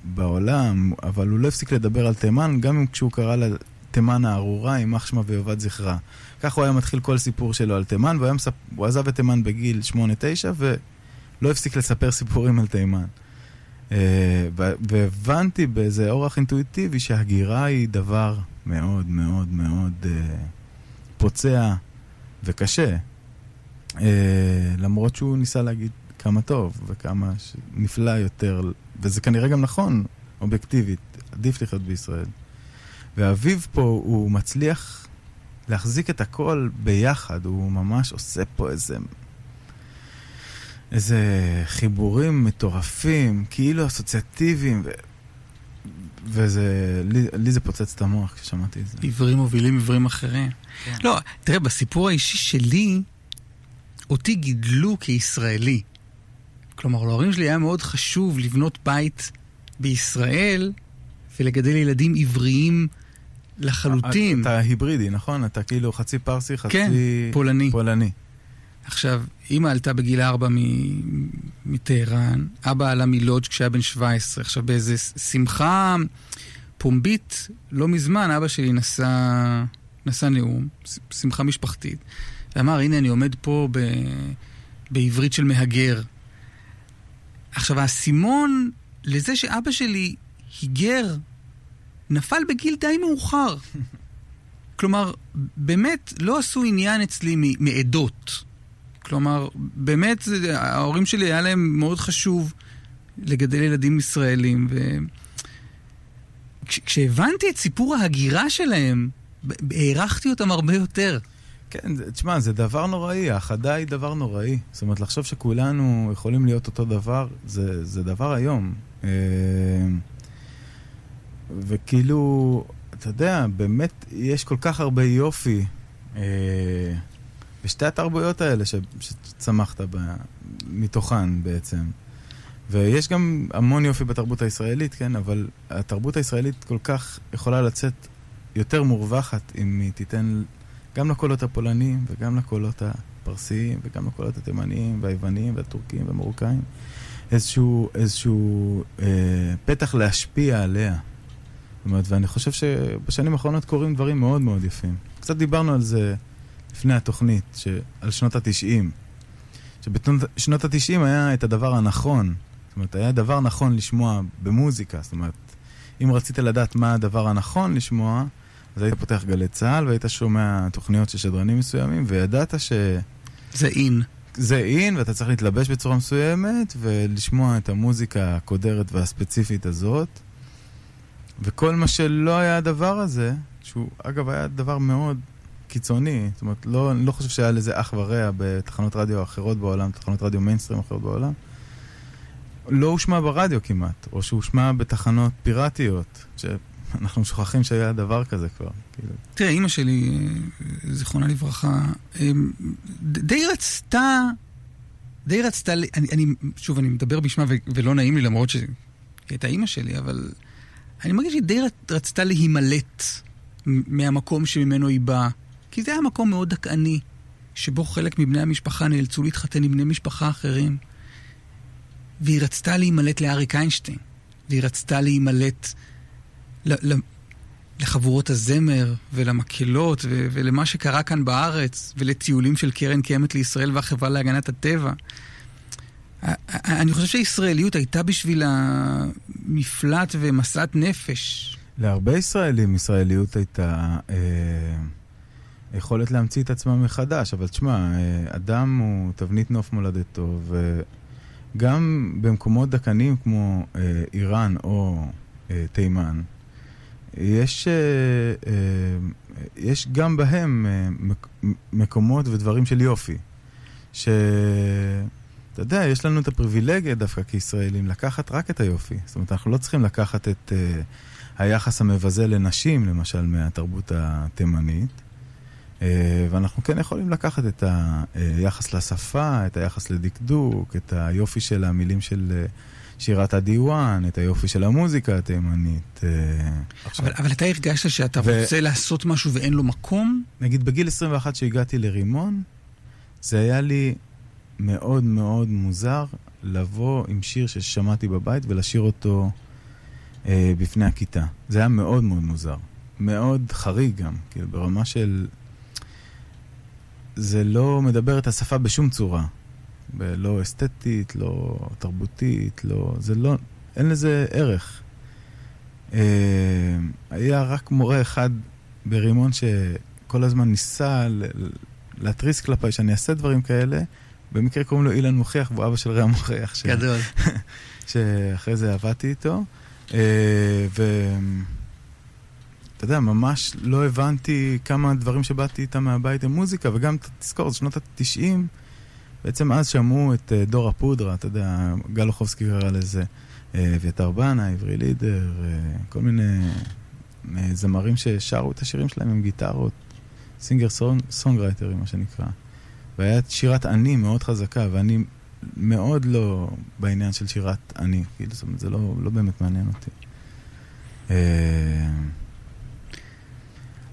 בעולם, אבל הוא לא הפסיק לדבר על תימן, גם אם כשהוא קרא לה תימן הארורה, יימח שמה ויאבד זכרה. כך הוא היה מתחיל כל סיפור שלו על תימן, והוא, מספ... עזב את תימן בגיל 8-9, ולא הפסיק לספר סיפורים על תימן. אה, והבנתי באיזה אורח אינטואיטיבי שהגירה היא דבר מאוד מאוד מאוד uh, פוצע וקשה. Uh, למרות שהוא ניסה להגיד כמה טוב וכמה נפלא יותר, וזה כנראה גם נכון, אובייקטיבית, עדיף לחיות בישראל. ואביב פה, הוא מצליח להחזיק את הכל ביחד, הוא ממש עושה פה איזה... איזה חיבורים מטורפים, כאילו אסוציאטיביים, ו... וזה, לי, לי זה פוצץ את המוח כששמעתי את זה. עיוורים מובילים עיוורים אחרים. כן. לא, תראה, בסיפור האישי שלי, אותי גידלו כישראלי. כלומר, להורים שלי היה מאוד חשוב לבנות בית בישראל ולגדל ילדים עבריים לחלוטין. אתה היברידי, נכון? אתה כאילו חצי פרסי, חצי... כן, פולני. פולני. עכשיו, אימא עלתה בגיל ארבע מטהרן, אבא עלה מלודג' כשהיה בן 17. עכשיו, באיזה שמחה פומבית, לא מזמן, אבא שלי נשא, נשא נאום, שמחה משפחתית, ואמר, הנה, אני עומד פה ב, בעברית של מהגר. עכשיו, האסימון לזה שאבא שלי היגר, נפל בגיל די מאוחר. כלומר, באמת לא עשו עניין אצלי מעדות. כלומר, באמת, ההורים שלי היה להם מאוד חשוב לגדל ילדים ישראלים, וכשהבנתי כש, את סיפור ההגירה שלהם, הערכתי אותם הרבה יותר. כן, תשמע, זה דבר נוראי, האחדה היא דבר נוראי. זאת אומרת, לחשוב שכולנו יכולים להיות אותו דבר, זה, זה דבר איום. אה, וכאילו, אתה יודע, באמת, יש כל כך הרבה יופי. אה, בשתי התרבויות האלה ש, שצמחת בה, מתוכן בעצם. ויש גם המון יופי בתרבות הישראלית, כן, אבל התרבות הישראלית כל כך יכולה לצאת יותר מורווחת אם היא תיתן גם לקולות הפולניים וגם לקולות הפרסיים וגם לקולות התימניים והיווניים והטורקים והמרוקאים איזשהו, איזשהו אה, פתח להשפיע עליה. זאת אומרת, ואני חושב שבשנים האחרונות קורים דברים מאוד מאוד יפים. קצת דיברנו על זה לפני התוכנית, ש... על שנות התשעים. שבשנות התשעים היה את הדבר הנכון. זאת אומרת, היה דבר נכון לשמוע במוזיקה. זאת אומרת, אם רצית לדעת מה הדבר הנכון לשמוע, אז היית פותח גלי צה"ל והיית שומע תוכניות של שדרנים מסוימים, וידעת ש... זה אין. זה אין, ואתה צריך להתלבש בצורה מסוימת, ולשמוע את המוזיקה הקודרת והספציפית הזאת. וכל מה שלא היה הדבר הזה, שהוא אגב היה דבר מאוד קיצוני, זאת אומרת, לא, אני לא חושב שהיה לזה אח ורע בתחנות רדיו אחרות בעולם, תחנות רדיו מיינסטרים אחרות בעולם. לא הושמע ברדיו כמעט, או שהושמע בתחנות פיראטיות, שאנחנו שוכחים שהיה דבר כזה כבר. כאילו. תראה, אימא שלי, אה, זיכרונה לברכה, אה, די רצתה, די רצתה, אני, אני, שוב, אני מדבר בשמה ו- ולא נעים לי למרות שהיא הייתה אימא שלי, אבל אני מרגיש שהיא די רצ- רצתה להימלט מהמקום שממנו היא באה. כי זה היה מקום מאוד דכאני, שבו חלק מבני המשפחה נאלצו להתחתן עם בני משפחה אחרים. והיא רצתה להימלט לאריק איינשטיין, והיא רצתה להימלט ל- ל- לחבורות הזמר ולמקהלות ו- ולמה שקרה כאן בארץ ולטיולים של קרן קיימת לישראל והחברה להגנת הטבע. אני חושב שהישראליות הייתה בשבילה מפלט ומשאת נפש. להרבה ישראלים ישראליות הייתה אה, יכולת להמציא את עצמם מחדש, אבל תשמע, אה, אדם הוא תבנית נוף מולדתו, וגם במקומות דכאנים כמו אה, איראן או אה, תימן, יש, יש גם בהם מק, מקומות ודברים של יופי. ש... אתה יודע, יש לנו את הפריבילגיה דווקא כישראלים לקחת רק את היופי. זאת אומרת, אנחנו לא צריכים לקחת את... היחס המבזה לנשים, למשל, מהתרבות התימנית. אה, ואנחנו כן יכולים לקחת את היחס לשפה, את היחס לדקדוק, את היופי של המילים של אה, שירת הדיוואן, את היופי של המוזיקה התימנית. אה, אבל, אבל אתה הרגשת שאתה ו- רוצה לעשות משהו ואין לו מקום? נגיד בגיל 21 שהגעתי לרימון, זה היה לי מאוד מאוד מוזר לבוא עם שיר ששמעתי בבית ולשיר אותו אה, בפני הכיתה. זה היה מאוד מאוד מוזר. מאוד חריג גם, כאילו ברמה של... זה לא מדבר את השפה בשום צורה. לא אסתטית, לא תרבותית, לא... זה לא... אין לזה ערך. אה, היה רק מורה אחד ברימון שכל הזמן ניסה להתריס כלפיי שאני אעשה דברים כאלה. במקרה קוראים לו אילן מוכיח, והוא אבא של רע מוכיח. ש... גדול. שאחרי זה עבדתי איתו. אה, ו... אתה יודע, ממש לא הבנתי כמה דברים שבאתי איתם מהבית הם מוזיקה, וגם תזכור, זה שנות ה-90, בעצם אז שמעו את אה, דור הפודרה, אתה יודע, גל אוחובסקי קרא לזה, אה, אביתר בנה, עברי לידר, אה, כל מיני זמרים ששרו את השירים שלהם עם גיטרות, סינגר סונגרייטרים, מה שנקרא. והיה שירת אני מאוד חזקה, ואני מאוד לא בעניין של שירת אני, כאילו, זאת אומרת, זה לא, לא באמת מעניין אותי.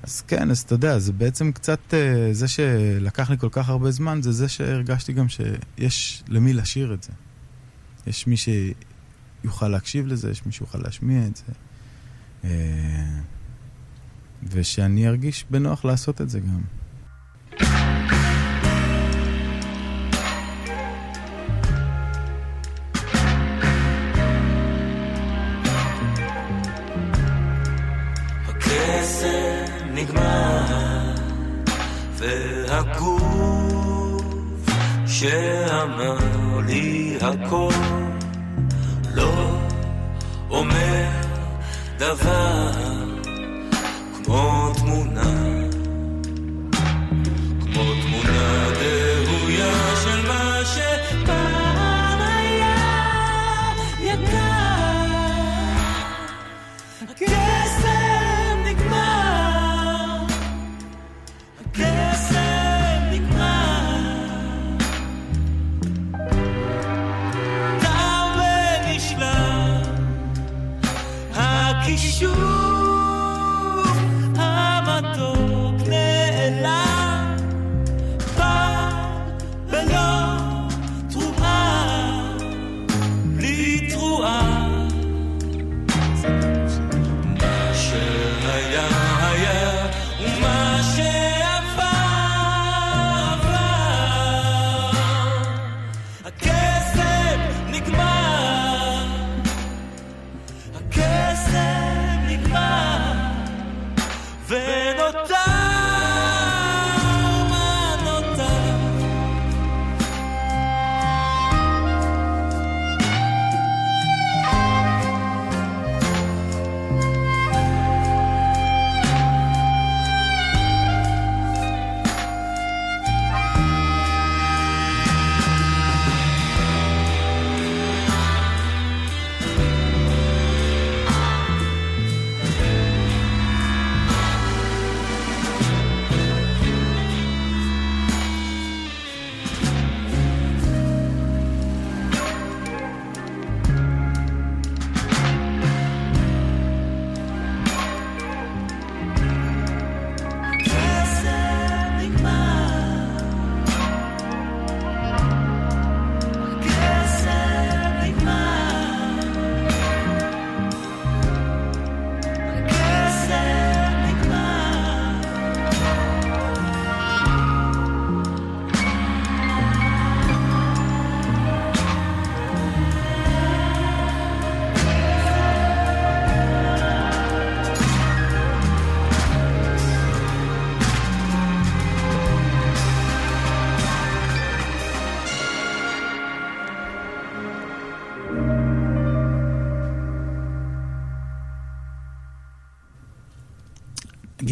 אז כן, אז אתה יודע, זה בעצם קצת, אה, זה שלקח לי כל כך הרבה זמן, זה זה שהרגשתי גם שיש למי לשיר את זה. יש מי שיוכל להקשיב לזה, יש מי שיוכל להשמיע את זה. אה, ושאני ארגיש בנוח לעשות את זה גם. נגמר, והגוף שאמר לי הכל לא אומר דבר כמו תמונה,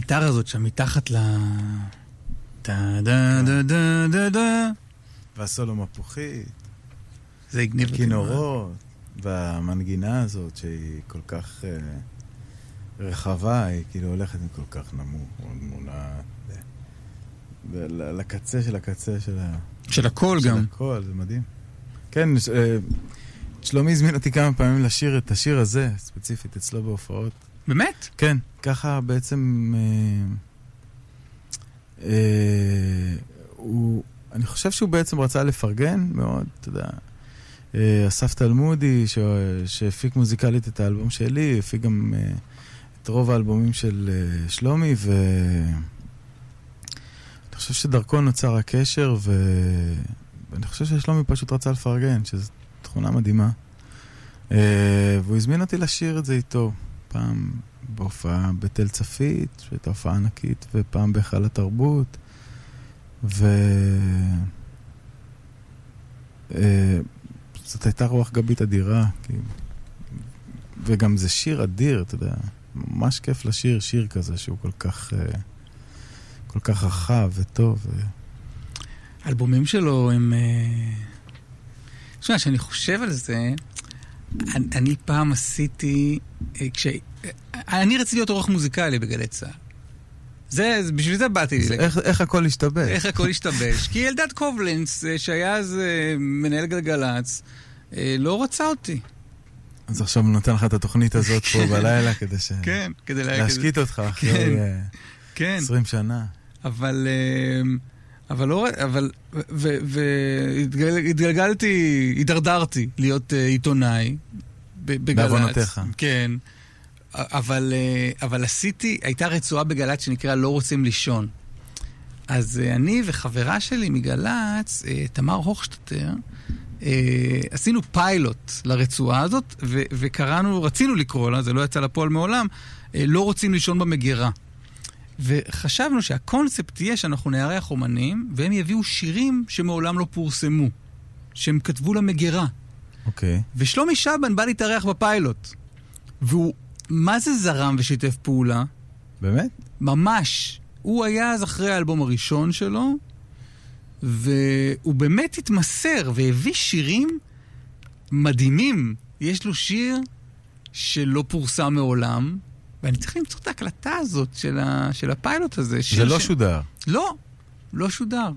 הגיטרה הזאת שם מתחת ל... דה דה דה דה דה דה. והסולו מפוחית, זה הגניב אותי. כינורות, והמנגינה הזאת שהיא כל כך אה, רחבה, היא כאילו הולכת כל כך נמוך, מונה לקצה של הקצה של ה... של של גם. הכל, זה מדהים. כן, אה, שלומי הזמין אותי כמה פעמים לשיר את השיר הזה, ספציפית, אצלו בהופעות. באמת? כן, ככה בעצם... אה, אה, הוא, אני חושב שהוא בעצם רצה לפרגן מאוד, אתה יודע. אה, אסף תלמודי, ש- שהפיק מוזיקלית את האלבום שלי, הפיק גם אה, את רוב האלבומים של אה, שלומי, ו... אני חושב שדרכו נוצר הקשר, ו... ואני חושב ששלומי פשוט רצה לפרגן, שזו תכונה מדהימה. אה, והוא הזמין אותי לשיר את זה איתו, פעם בהופעה בתל צפית, שהייתה הופעה ענקית, ופעם בהיכל התרבות. ו... אה, זאת הייתה רוח גבית אדירה, כי... וגם זה שיר אדיר, אתה יודע, ממש כיף לשיר שיר כזה שהוא כל כך, אה, כל כך רחב וטוב. האלבומים שלו הם... אה, תשמע, כשאני חושב על זה, אני, אני פעם עשיתי... אה, כש... אה, אני רציתי להיות עורך מוזיקלי בגלי צה"ל. זה, בשביל זה באתי. זה לג- איך, איך הכל השתבש? איך הכל השתבש? כי אלדד קובלנץ, אה, שהיה אז מנהל גלגלצ, לא רצה אותי. אז עכשיו הוא נותן לך את התוכנית הזאת פה בלילה כדי ש... כן, כדי לה- להשקיט אותך אחרי כן. כן, 20 שנה. אבל... אה, אבל לא... אבל... והתגלגלתי, הידרדרתי להיות אה, עיתונאי בגל"צ. בעוונותיך. כן. אבל, אה, אבל עשיתי, הייתה רצועה בגל"צ שנקרא לא רוצים לישון. אז אה, אני וחברה שלי מגל"צ, תמר הוכשטטר, עשינו פיילוט לרצועה הזאת, וקראנו, רצינו לקרוא לה, זה לא יצא לפועל מעולם, לא רוצים לישון במגירה. וחשבנו שהקונספט יהיה שאנחנו נארח אומנים, והם יביאו שירים שמעולם לא פורסמו, שהם כתבו למגירה. אוקיי. ושלומי שבן בא להתארח בפיילוט. והוא, מה זה זרם ושיתף פעולה? באמת? ממש. הוא היה אז אחרי האלבום הראשון שלו, והוא באמת התמסר והביא שירים מדהימים. יש לו שיר שלא פורסם מעולם, ואני צריך למצוא את ההקלטה הזאת של, ה, של הפיילוט הזה. זה לא ש- שודר. לא, לא שודר.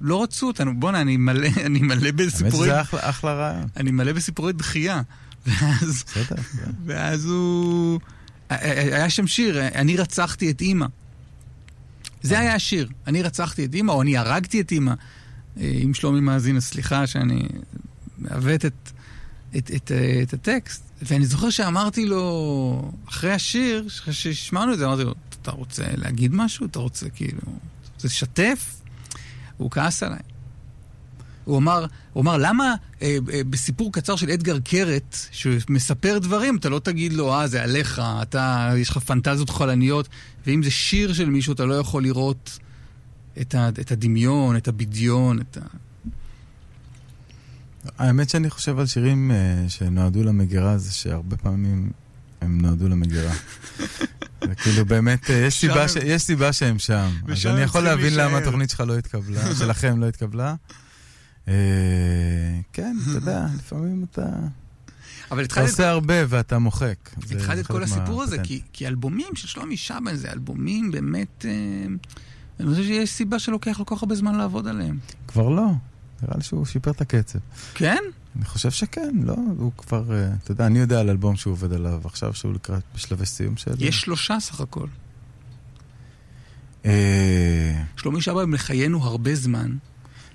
לא רצו אותנו. בואנה, אני מלא, אני מלא האמת בסיפורי... שזה אחלה- אחלה רעיון. אני מלא בסיפורי דחייה. ואז, בסדר. כן. ואז הוא... היה שם שיר, אני רצחתי את אימא. זה היה השיר. אני רצחתי את אימא, או אני הרגתי את אימא. אה, אם שלומי מאזין, אז סליחה שאני מעוות את, את, את, אה, את הטקסט. ואני זוכר שאמרתי לו, אחרי השיר, אחרי שהשמענו את זה, אמרתי לו, אתה רוצה להגיד משהו? אתה רוצה כאילו... רוצה לשתף? הוא כעס עליי. הוא אמר, הוא אמר, למה אה, אה, בסיפור קצר של אדגר קרת, שמספר דברים, אתה לא תגיד לו, אה, זה עליך, אתה, יש לך פנטזיות חולניות, ואם זה שיר של מישהו, אתה לא יכול לראות את, ה, את הדמיון, את הבדיון, את ה... האמת שאני חושב על שירים אה, שנועדו למגירה, זה שהרבה פעמים הם נועדו למגירה. כאילו באמת, אה, יש סיבה ש- יש סיבה שהם שם. אז אני יכול להבין למה. התוכנית שלך לא התקבלה, שלכם לא התקבלה. אה, כן, אתה יודע, לפעמים אתה אבל אתה התחלתי את עושה הרבה ואתה מוחק. התחלתי את כל הסיפור הזה, מהפטנט. כי, כי אלבומים של שלומי שבן זה אלבומים באמת... אני חושב שיש סיבה שלוקח לו כל כך הרבה זמן לעבוד עליהם. כבר לא. נראה לי שהוא שיפר את הקצב. כן? אני חושב שכן, לא, הוא כבר, אה, אתה יודע, אני יודע על אלבום שהוא עובד עליו עכשיו, שהוא לקראת בשלבי סיום שלו. יש שלושה סך הכל. אה, שלומי שבן מחיינו הרבה זמן,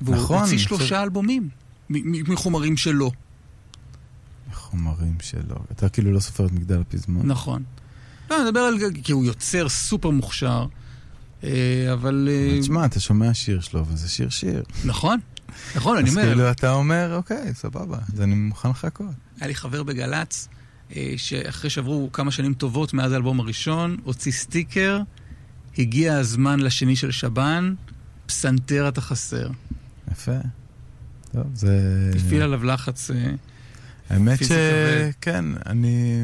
והוא נכון, הוציא שלושה אלבומים מחומרים שלו. חומרים שלו. אתה כאילו לא סופר את מגדל הפזמון. נכון. לא, אני מדבר על... כי הוא יוצר סופר מוכשר. אה, אבל תשמע, אתה שומע שיר שלו, וזה שיר שיר. נכון, נכון, אני אז אומר, כאילו אתה אומר, אוקיי, סבבה, אז אני מוכן לחכות. היה לי חבר בגל"צ, אה, שאחרי שעברו כמה שנים טובות מאז האלבום הראשון, הוציא סטיקר, הגיע הזמן לשני של שב"ן, פסנתר אתה חסר. יפה. טוב, זה... הפעיל עליו לחץ. אה, האמת. שכן, אני...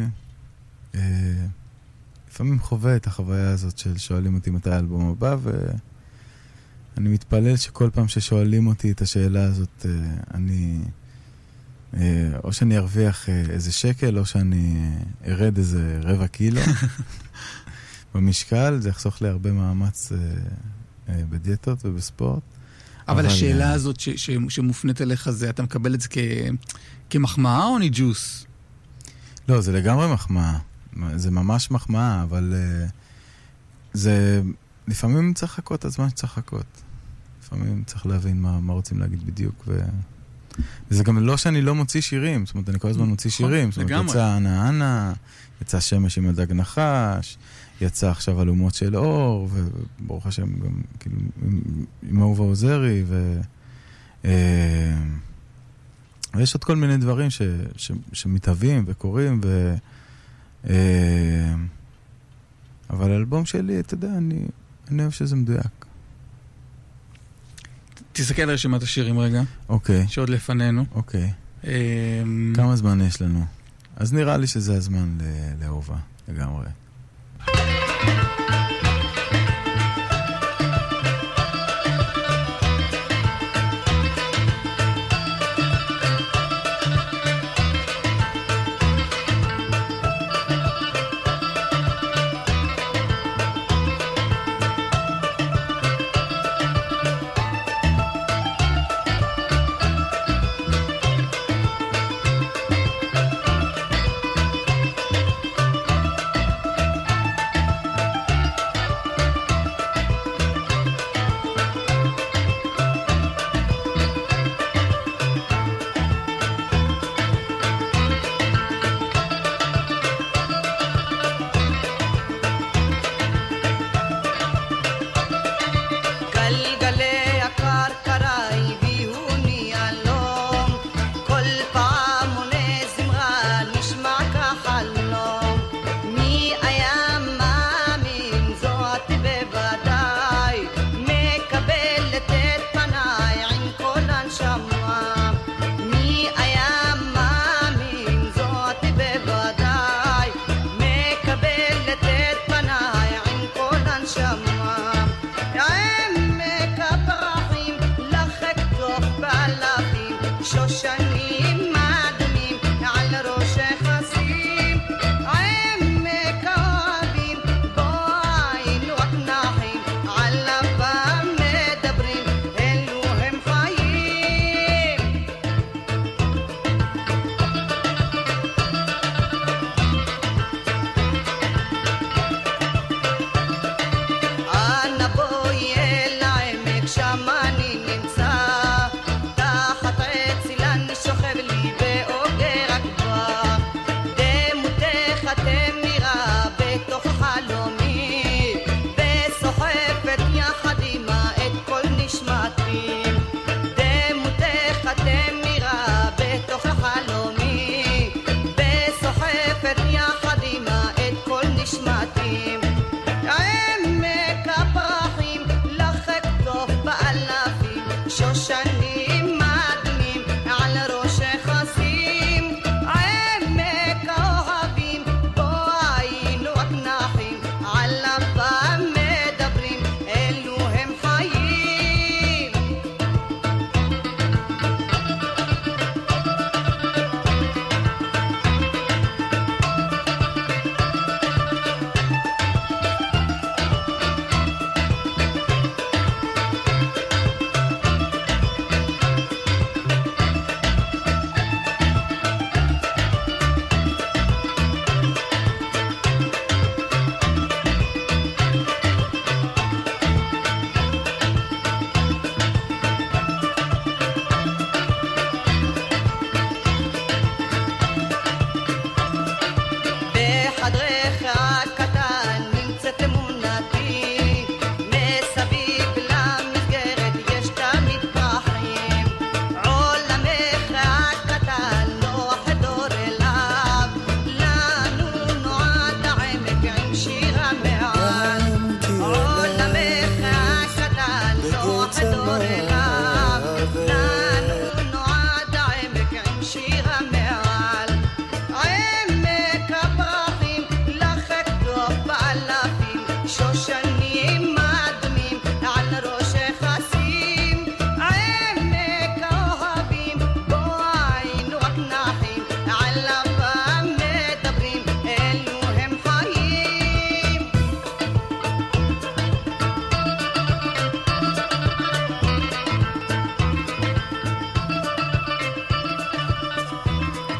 אה, לפעמים חווה את החוויה הזאת של שואלים אותי מתי האלבום הבא, ואני מתפלל שכל פעם ששואלים אותי את השאלה הזאת, אה, אני... אה, או שאני ארוויח אה, איזה שקל, או שאני ארד איזה רבע קילו במשקל, זה יחסוך לי הרבה מאמץ בדיאטות ובספורט. אבל אבל, השאלה אה, הזאת ש- ש- שמופנית אליך זה, אתה מקבל את זה כ- כמחמאה או ניג'וס? לא, זה לגמרי מחמאה. זה ממש מחמאה, אבל זה... לפעמים צריך לחכות את הזמן שצריך לחכות. לפעמים צריך להבין מה, מה רוצים להגיד בדיוק. ו... וזה גם לא שאני לא מוציא שירים, זאת אומרת, אני כל הזמן מוציא נכון, שירים. זאת אומרת. יצא אנה אנה, יצא שמש עם הדג נחש, יצא עכשיו אלומות של אור, וברוך השם גם כאילו עם- עם אהובה עוזרי, ו... אה, ויש עוד כל מיני דברים ש, ש, שמתהווים וקורים, ו... אה, אבל האלבום שלי, אתה יודע, אני, אני אוהב שזה מדויק. תסתכל על רשימת השירים רגע, אוקיי, שעוד לפנינו. אוקיי. אמ, כמה זמן יש לנו? אז נראה לי שזה הזמן לאהובה, לגמרי.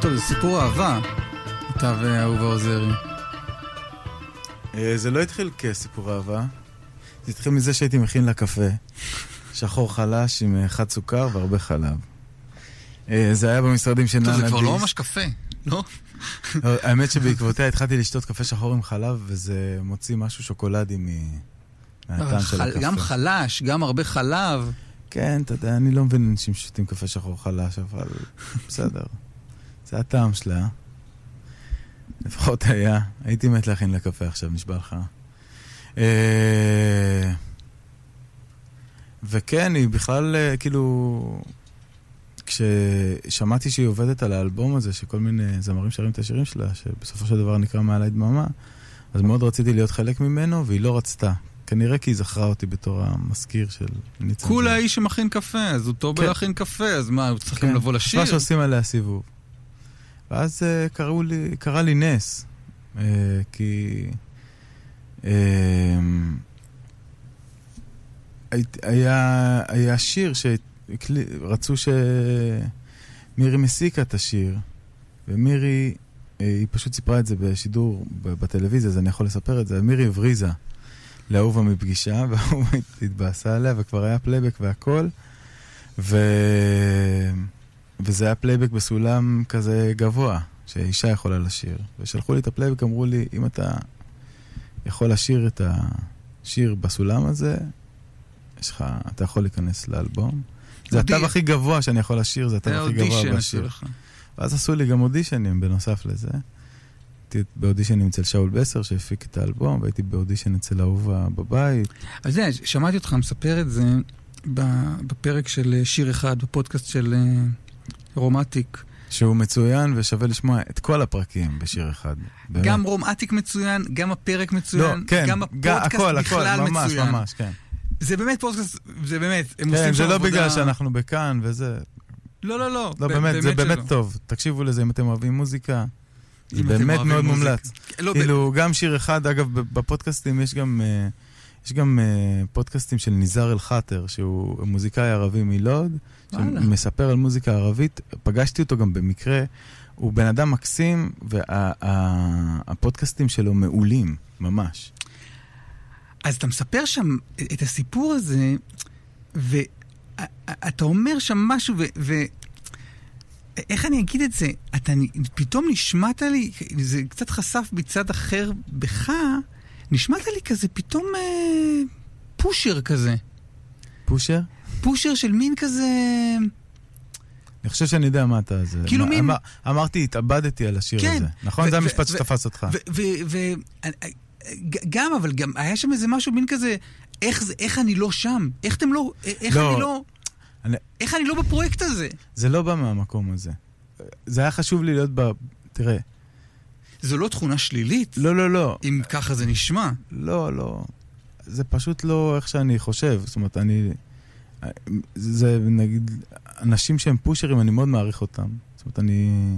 טוב, זה סיפור אהבה, אתה ואהובה עוזרי. אה, זה לא התחיל כסיפור אהבה, זה התחיל מזה שהייתי מכין לה קפה, שחור חלש עם אה, חד סוכר והרבה חלב. אה, זה היה במשרדים של נאנה טוב, דיס. זה כבר לא ממש קפה, לא? לא, האמת שבעקבותיה התחלתי לשתות קפה שחור עם חלב, וזה מוציא משהו שוקולדי מהטעם של הקפה. גם חלש, גם הרבה חלב. כן, אתה יודע, אני לא מבין אנשים ששותים קפה שחור חלש, אבל בסדר. זה הטעם שלה. לפחות היה. הייתי מת להכין לה קפה עכשיו, נשבע לך. אה, וכן, היא בכלל, אה, כאילו... כששמעתי שהיא עובדת על האלבום הזה, שכל מיני זמרים שרים את השירים שלה, שבסופו של דבר נקרא מעלי דממה, אז מאוד רציתי להיות חלק ממנו, והיא לא רצתה. כנראה כי היא זכרה אותי בתור המזכיר של ניצן. כולה. האיש שמכין קפה, אז הוא טוב כן. בלהכין קפה, אז מה, הוא צריך גם לבוא לשיר? מה שעושים עליה סיבוב. ואז uh, קראו לי, קרה לי נס, uh, כי uh, היה, היה שיר שרצו שמירי מסיקה את השיר, ומירי, uh, היא פשוט סיפרה את זה בשידור בטלוויזיה, אז אני יכול לספר את זה, מירי הבריזה לאהובה מפגישה, והאהובה התבאסה עליה, וכבר היה פלייבק והכל. ו... וזה היה פלייבק בסולם כזה גבוה, שאישה יכולה לשיר. ושלחו לי את הפלייבק, אמרו לי, אם אתה יכול לשיר את השיר בסולם הזה, יש לך, אתה יכול להיכנס לאלבום. זה התו הכי גבוה שאני יכול לשיר, זה התו הכי גבוה בשיר. ואז עשו לי גם אודישנים בנוסף לזה. הייתי באודישנים אצל שאול בסר שהפיק את האלבום, והייתי באודישן אצל אהובה בבית. אז זה, שמעתי אותך מספר את זה בפרק של שיר אחד, בפודקאסט של אה, רומטיק. שהוא מצוין ושווה לשמוע את כל הפרקים בשיר אחד. באמת. גם רומטיק מצוין, גם הפרק לא, מצוין, כן, גם הפודקאסט הכל, הכל, בכלל ממש, מצוין. ממש, כן. זה באמת פודקאסט, זה באמת, הם כן, עושים זה שם לא עבודה... בגלל שאנחנו בכאן וזה, לא, לא, לא. לא, ב- באמת, זה באמת שלא. טוב. תקשיבו לזה אם אתם אוהבים מוזיקה. זה באמת מאוד. מומלץ. לא, כאילו, גם שיר אחד, אגב, בפודקאסטים יש גם... אה, יש גם אה, פודקאסטים של ניזאר אל-חאטר, שהוא מוזיקאי ערבי מלוד. שמספר על מוזיקה ערבית. פגשתי אותו גם במקרה, הוא בן אדם מקסים, והפודקאסטים שלו מעולים, ממש. אז אתה מספר שם את הסיפור הזה, ואתה אומר שם משהו, ו... ו... איך אני אגיד את זה? אתה פתאום נשמעת לי, זה קצת חשף מצד אחר בך, נשמעת לי כזה פתאום אה, פושר כזה. פושר? פושר של מין כזה... אני חושב שאני יודע מה אתה... זה, כאילו מה, מין- אמר, אמרתי, התאבדתי על השיר כן. הזה. נכון? ו- זה המשפט ו- שתפס אותך. וגם, אבל גם היה שם איזה משהו, מין כזה, איך, זה, איך אני לא שם? איך אתם לא... איך לא. אני לא... אני- איך אני לא בפרויקט הזה? זה לא בא מהמקום הזה. זה היה חשוב לי להיות ב... תראה, זו לא תכונה שלילית, לא, לא, לא. אם ככה זה נשמע. לא, לא. זה פשוט לא איך שאני חושב. זאת אומרת, אני... זה נגיד, אנשים שהם פושרים, אני מאוד מעריך אותם. זאת אומרת, אני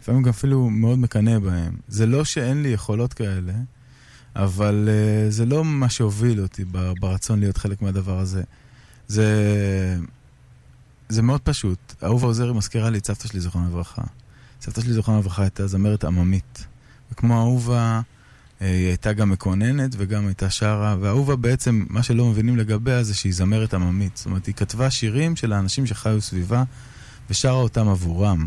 לפעמים גם אפילו מאוד מקנא בהם. זה לא שאין לי יכולות כאלה, אבל uh, זה לא מה שהוביל אותי ברצון להיות חלק מהדבר הזה. זה, זה מאוד פשוט. אהובה עוזרי מזכירה לי את סבתא שלי, זיכרונה לברכה. סבתא שלי, זיכרונה לברכה, הייתה זמרת עממית. וכמו אהובה, אה, היא הייתה גם מקוננת וגם הייתה שרה, ואהובה בעצם, מה שלא מבינים לגביה זה שהיא זמרת עממית. זאת אומרת, היא כתבה שירים של האנשים שחיו סביבה ושרה אותם עבורם.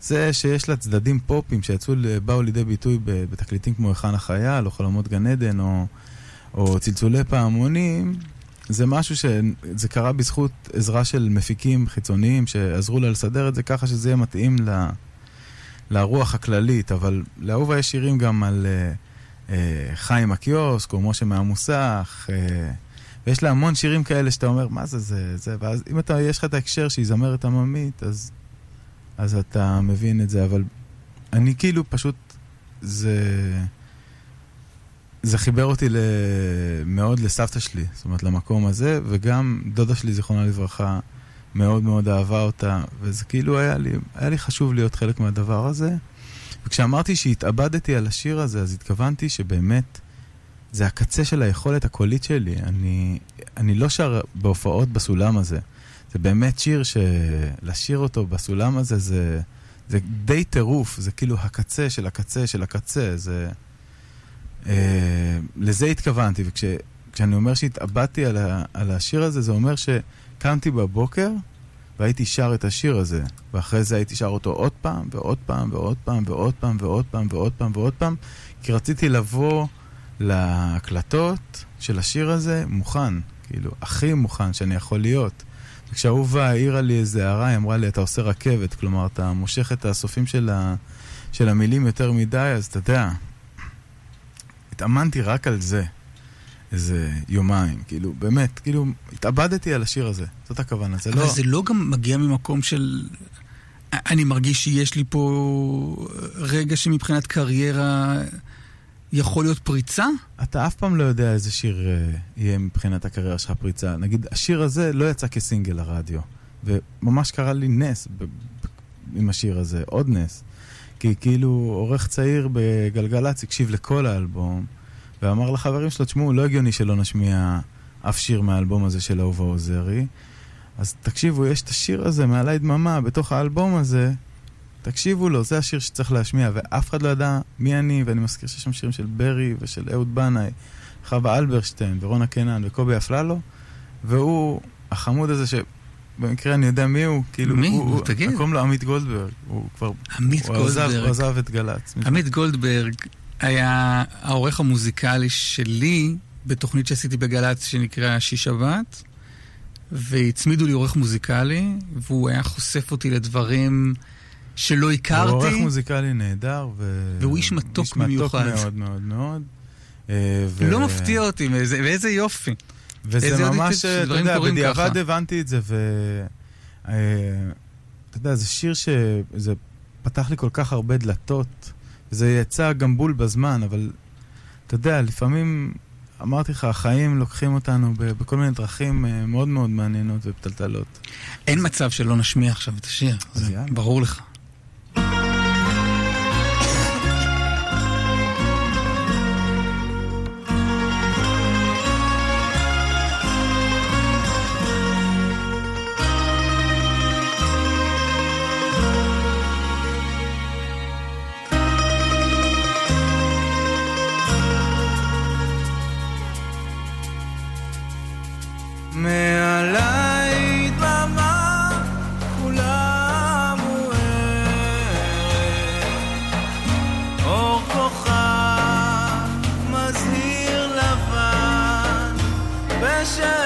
זה שיש לה צדדים פופים שיצאו, באו לידי ביטוי בתקליטים כמו היכן החייל, או חלומות גן עדן, או, או צלצולי פעמונים, זה משהו שזה קרה בזכות עזרה של מפיקים חיצוניים שעזרו לה לסדר את זה ככה שזה יהיה מתאים ל, לרוח הכללית, אבל לאהובה יש שירים גם על אה, אה, חיים הקיוסק, או משה מהמוסך, אה, ויש לה המון שירים כאלה שאתה אומר, מה זה זה, זה, ואז אם אתה, יש לך את ההקשר שהיא זמרת עממית, אז, אז אתה מבין את זה, אבל אני כאילו פשוט, זה... זה חיבר אותי. מאוד לסבתא שלי, זאת אומרת, למקום הזה, וגם דודה שלי, זיכרונה לברכה, מאוד מאוד אהבה אותה, וזה כאילו היה לי, היה לי חשוב להיות חלק מהדבר הזה. וכשאמרתי שהתאבדתי על השיר הזה, אז התכוונתי שבאמת זה הקצה של היכולת הקולית שלי. אני, אני לא שר בהופעות בסולם הזה. זה באמת שיר שלשיר אותו בסולם הזה, זה, זה די טירוף, זה כאילו הקצה של הקצה של הקצה, זה... אה, לזה התכוונתי, וכשאני אומר שהתאבדתי על, ה, על השיר הזה, זה אומר שקמתי בבוקר והייתי שר את השיר הזה, ואחרי זה הייתי שר אותו עוד פעם, ועוד פעם, ועוד פעם, ועוד פעם, ועוד פעם, ועוד פעם, ועוד פעם, כי רציתי לבוא להקלטות של השיר הזה מוכן, כאילו, הכי מוכן שאני יכול להיות. וכשאהובה העירה לי איזה הערה, היא אמרה לי, אתה עושה רכבת, כלומר, אתה מושך את הסופים של, ה, של המילים יותר מדי, אז אתה יודע, התאמנתי רק על זה איזה יומיים, כאילו, באמת, כאילו, התאבדתי על השיר הזה, זאת הכוונה, זה אבל לא... זה לא גם מגיע ממקום של... אני מרגיש שיש לי פה רגע שמבחינת קריירה יכול להיות פריצה? אתה אף פעם לא יודע איזה שיר אה, יהיה מבחינת הקריירה שלך פריצה. נגיד, השיר הזה לא יצא כסינגל לרדיו, וממש קרה לי נס עם השיר הזה, עוד נס. כי כאילו עורך צעיר בגלגלצ הקשיב לכל האלבום, ואמר לחברים שלו, תשמעו, לא הגיוני שלא נשמיע אף שיר מהאלבום הזה של אהובה עוזרי. אז תקשיבו, יש את השיר הזה מעלי דממה בתוך האלבום הזה, תקשיבו לו, זה השיר שצריך להשמיע, ואף אחד לא ידע מי אני, ואני מזכיר שיש שם שירים של ברי ושל אהוד בנאי, חווה אלברשטיין ורונה קנן וקובי אפללו, והוא, החמוד הזה שבמקרה אני יודע מי הוא, כאילו, מי? הוא, נו, תגיד. קוראים לו עמית גולדברג, הוא כבר, עמית הוא עזב, גולדברג. הוא עזב את גל"צ. עמית גולדברג היה העורך המוזיקלי שלי בתוכנית שעשיתי בגל"צ שנקרא שיש שבת, והצמידו לי עורך מוזיקלי, והוא היה חושף אותי לדברים שלא הוא הכרתי. עורך מוזיקלי נהדר, ו... והוא איש מתוק איש מתוק במיוחד. מאוד מאוד מאוד. אה, ו- לא מפתיע אותי, ואיזה, ואיזה יופי. וזה ממש, אתה יודע, בדיעבד ככה. הבנתי את זה, ו... אה, אתה יודע, זה שיר שזה פתח לי כל כך הרבה דלתות. זה יצא גם בול בזמן, אבל אתה יודע, לפעמים, אמרתי לך, החיים לוקחים אותנו בכל מיני דרכים אה, מאוד מאוד מעניינות ופתלתלות. אין מצב שלא נשמיע עכשיו את השיר, זה יאללה. ברור לך. passion.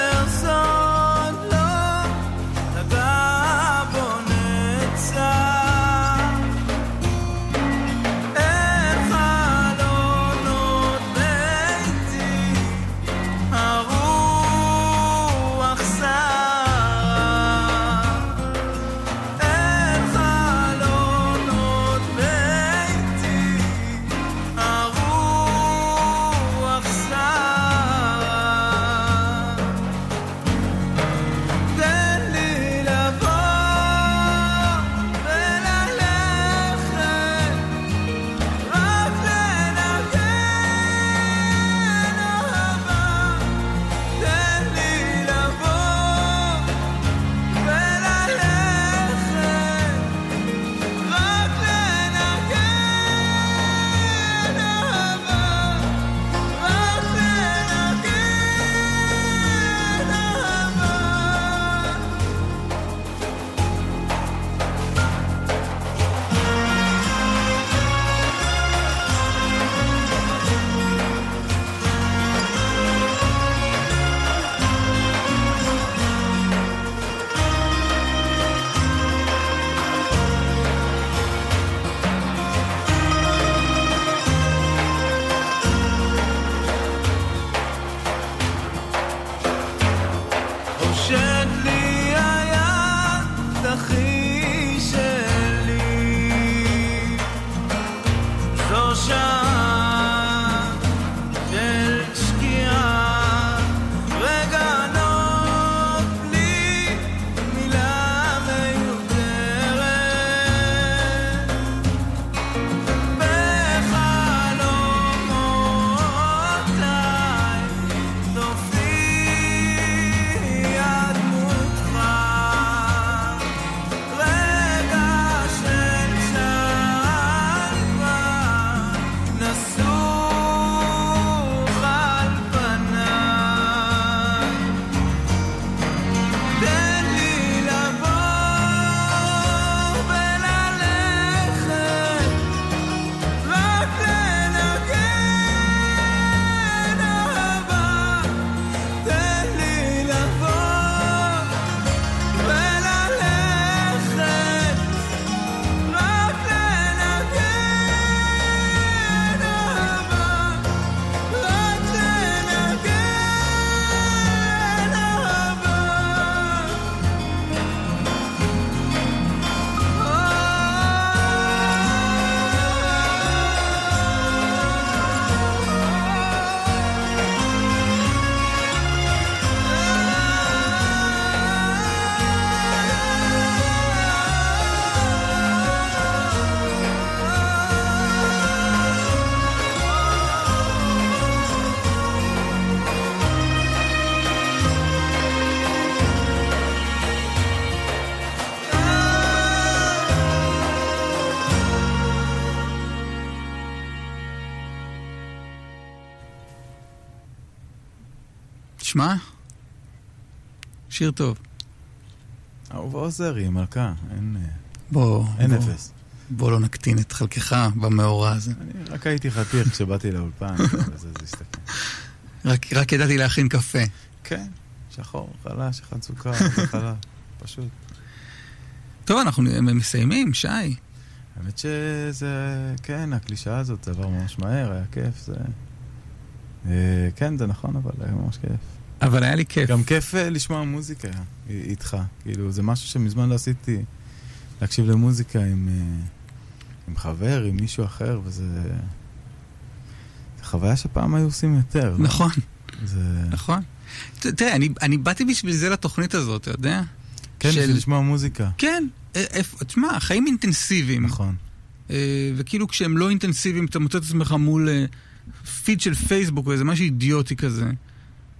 שיר טוב. אהובה עוזרי, מלכה, אין, אה, בוא, אין בוא, אפס. בוא לא נקטין את חלקך במאורע הזה. אני רק הייתי חתיך כשבאתי לאולפן, וזה זה הסתכל. רק, רק ידעתי להכין קפה. כן, שחור, חלש, אחד סוכר, חלב, פשוט. טוב, אנחנו מסיימים, שי. האמת שזה, כן, הקלישאה הזאת, זה עבר ממש מהר, היה כיף, זה... אה, כן, זה נכון, אבל היה ממש כיף. אבל היה לי כיף. גם כיף אה, לשמוע מוזיקה איתך. כאילו, זה משהו שמזמן לא עשיתי, להקשיב למוזיקה עם, אה, עם חבר, עם מישהו אחר, וזה... זה חוויה שפעם היו עושים יותר. לא? נכון, זה... נכון. ת- תראה, אני, אני באתי בשביל זה לתוכנית הזאת, אתה יודע? כן, של- בשביל לשמוע מוזיקה. כן, אה, תשמע, חיים אינטנסיביים. נכון. וכאילו כשהם לא אינטנסיביים, אתה מוצא את עצמך מול פיד של פייסבוק או איזה משהו אידיוטי כזה.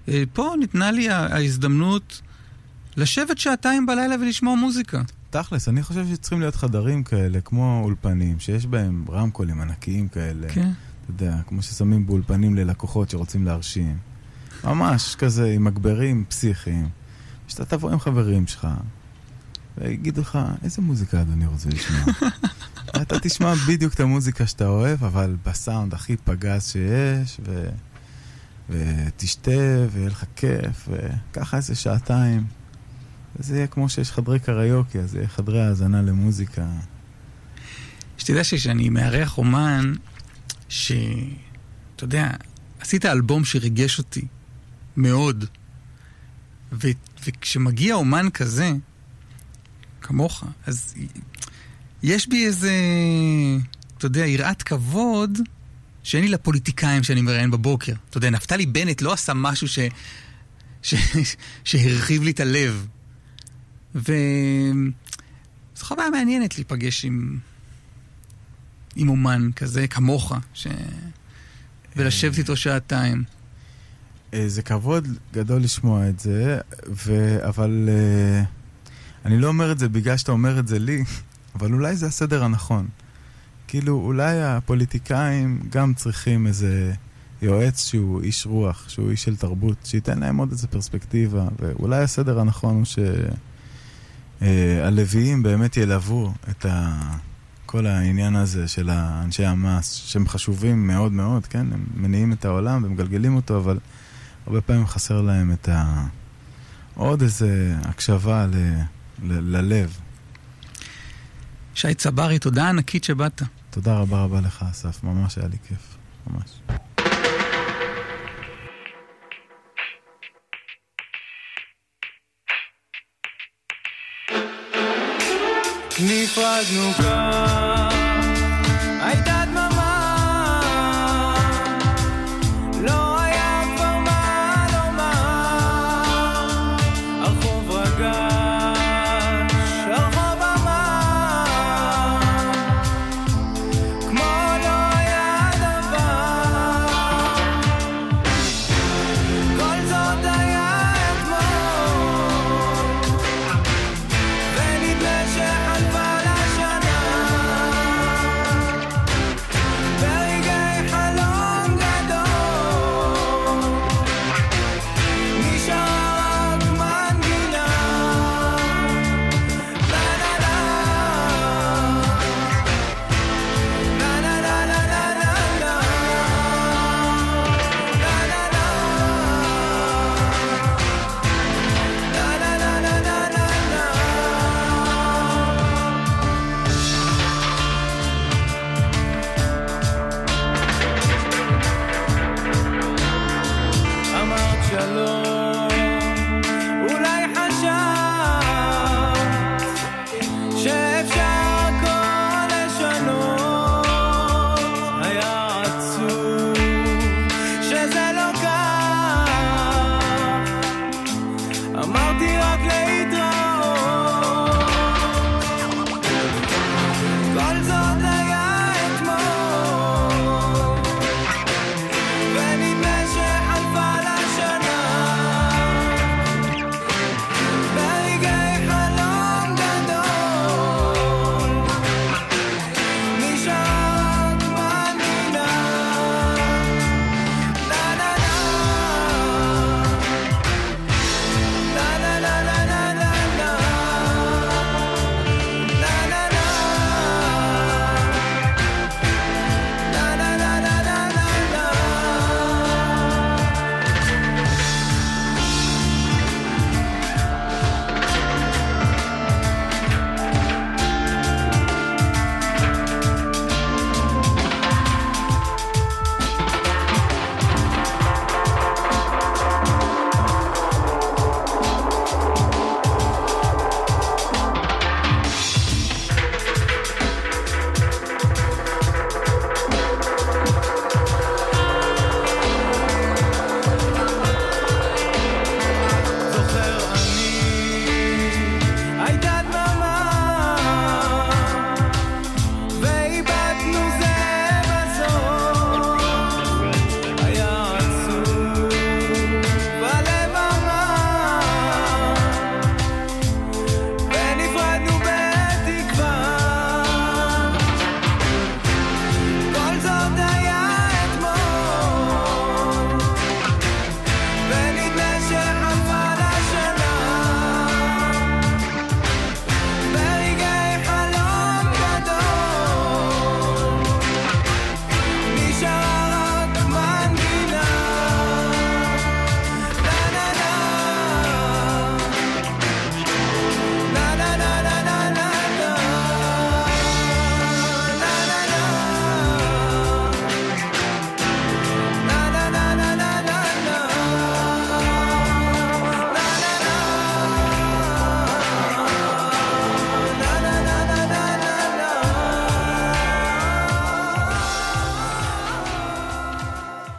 אה, פה ניתנה לי ההזדמנות לשבת שעתיים בלילה ולשמוע מוזיקה. תכלס, אני חושב שצריכים להיות חדרים כאלה, כמו אולפנים, שיש בהם רמקולים ענקיים כאלה. כן. אתה יודע, כמו ששמים באולפנים ללקוחות שרוצים להרשים. ממש כזה, עם מגברים פסיכיים. שאתה תבוא עם חברים שלך, ויגידו לך, איזה מוזיקה אדוני רוצה לשמוע? ואתה תשמע בדיוק את המוזיקה שאתה אוהב, אבל בסאונד הכי פגז שיש, ו... ותשתה, ויהיה לך כיף, וככה איזה שעתיים. וזה יהיה כמו שיש חדרי קריוקי, אז יהיה חדרי האזנה למוזיקה. שתדע שכשאני מארח אומן, ש... אתה יודע, עשית אלבום שריגש אותי מאוד, ו... וכשמגיע אומן כזה, כמוך, אז יש בי איזה, אתה יודע, יראת כבוד שאין לי לפוליטיקאים שאני מראיין בבוקר. אתה יודע, נפתלי בנט לא עשה משהו ש... ש... שהרחיב לי את הלב. וזו חוויה מעניינת להיפגש עם... עם אומן כזה, כמוך, ש... ולשבת איתו שעתיים. אה, זה כבוד גדול לשמוע את זה, ו... אבל אה, אני לא אומר את זה בגלל שאתה אומר את זה לי, אבל אולי זה הסדר הנכון. כאילו, אולי הפוליטיקאים גם צריכים איזה יועץ שהוא איש רוח, שהוא איש של תרבות, שייתן להם עוד איזה פרספקטיבה, ואולי הסדר הנכון הוא שהלוויים באמת ילוו את ה... כל העניין הזה של האנשי המס, שהם חשובים מאוד מאוד, כן? הם מניעים את העולם ומגלגלים אותו, אבל הרבה פעמים חסר להם את ה... עוד איזה הקשבה ל... ל... ללב. שי צברי, תודה ענקית שבאת. תודה רבה רבה לך, אסף, ממש היה לי כיף, ממש. נפרדנו כאן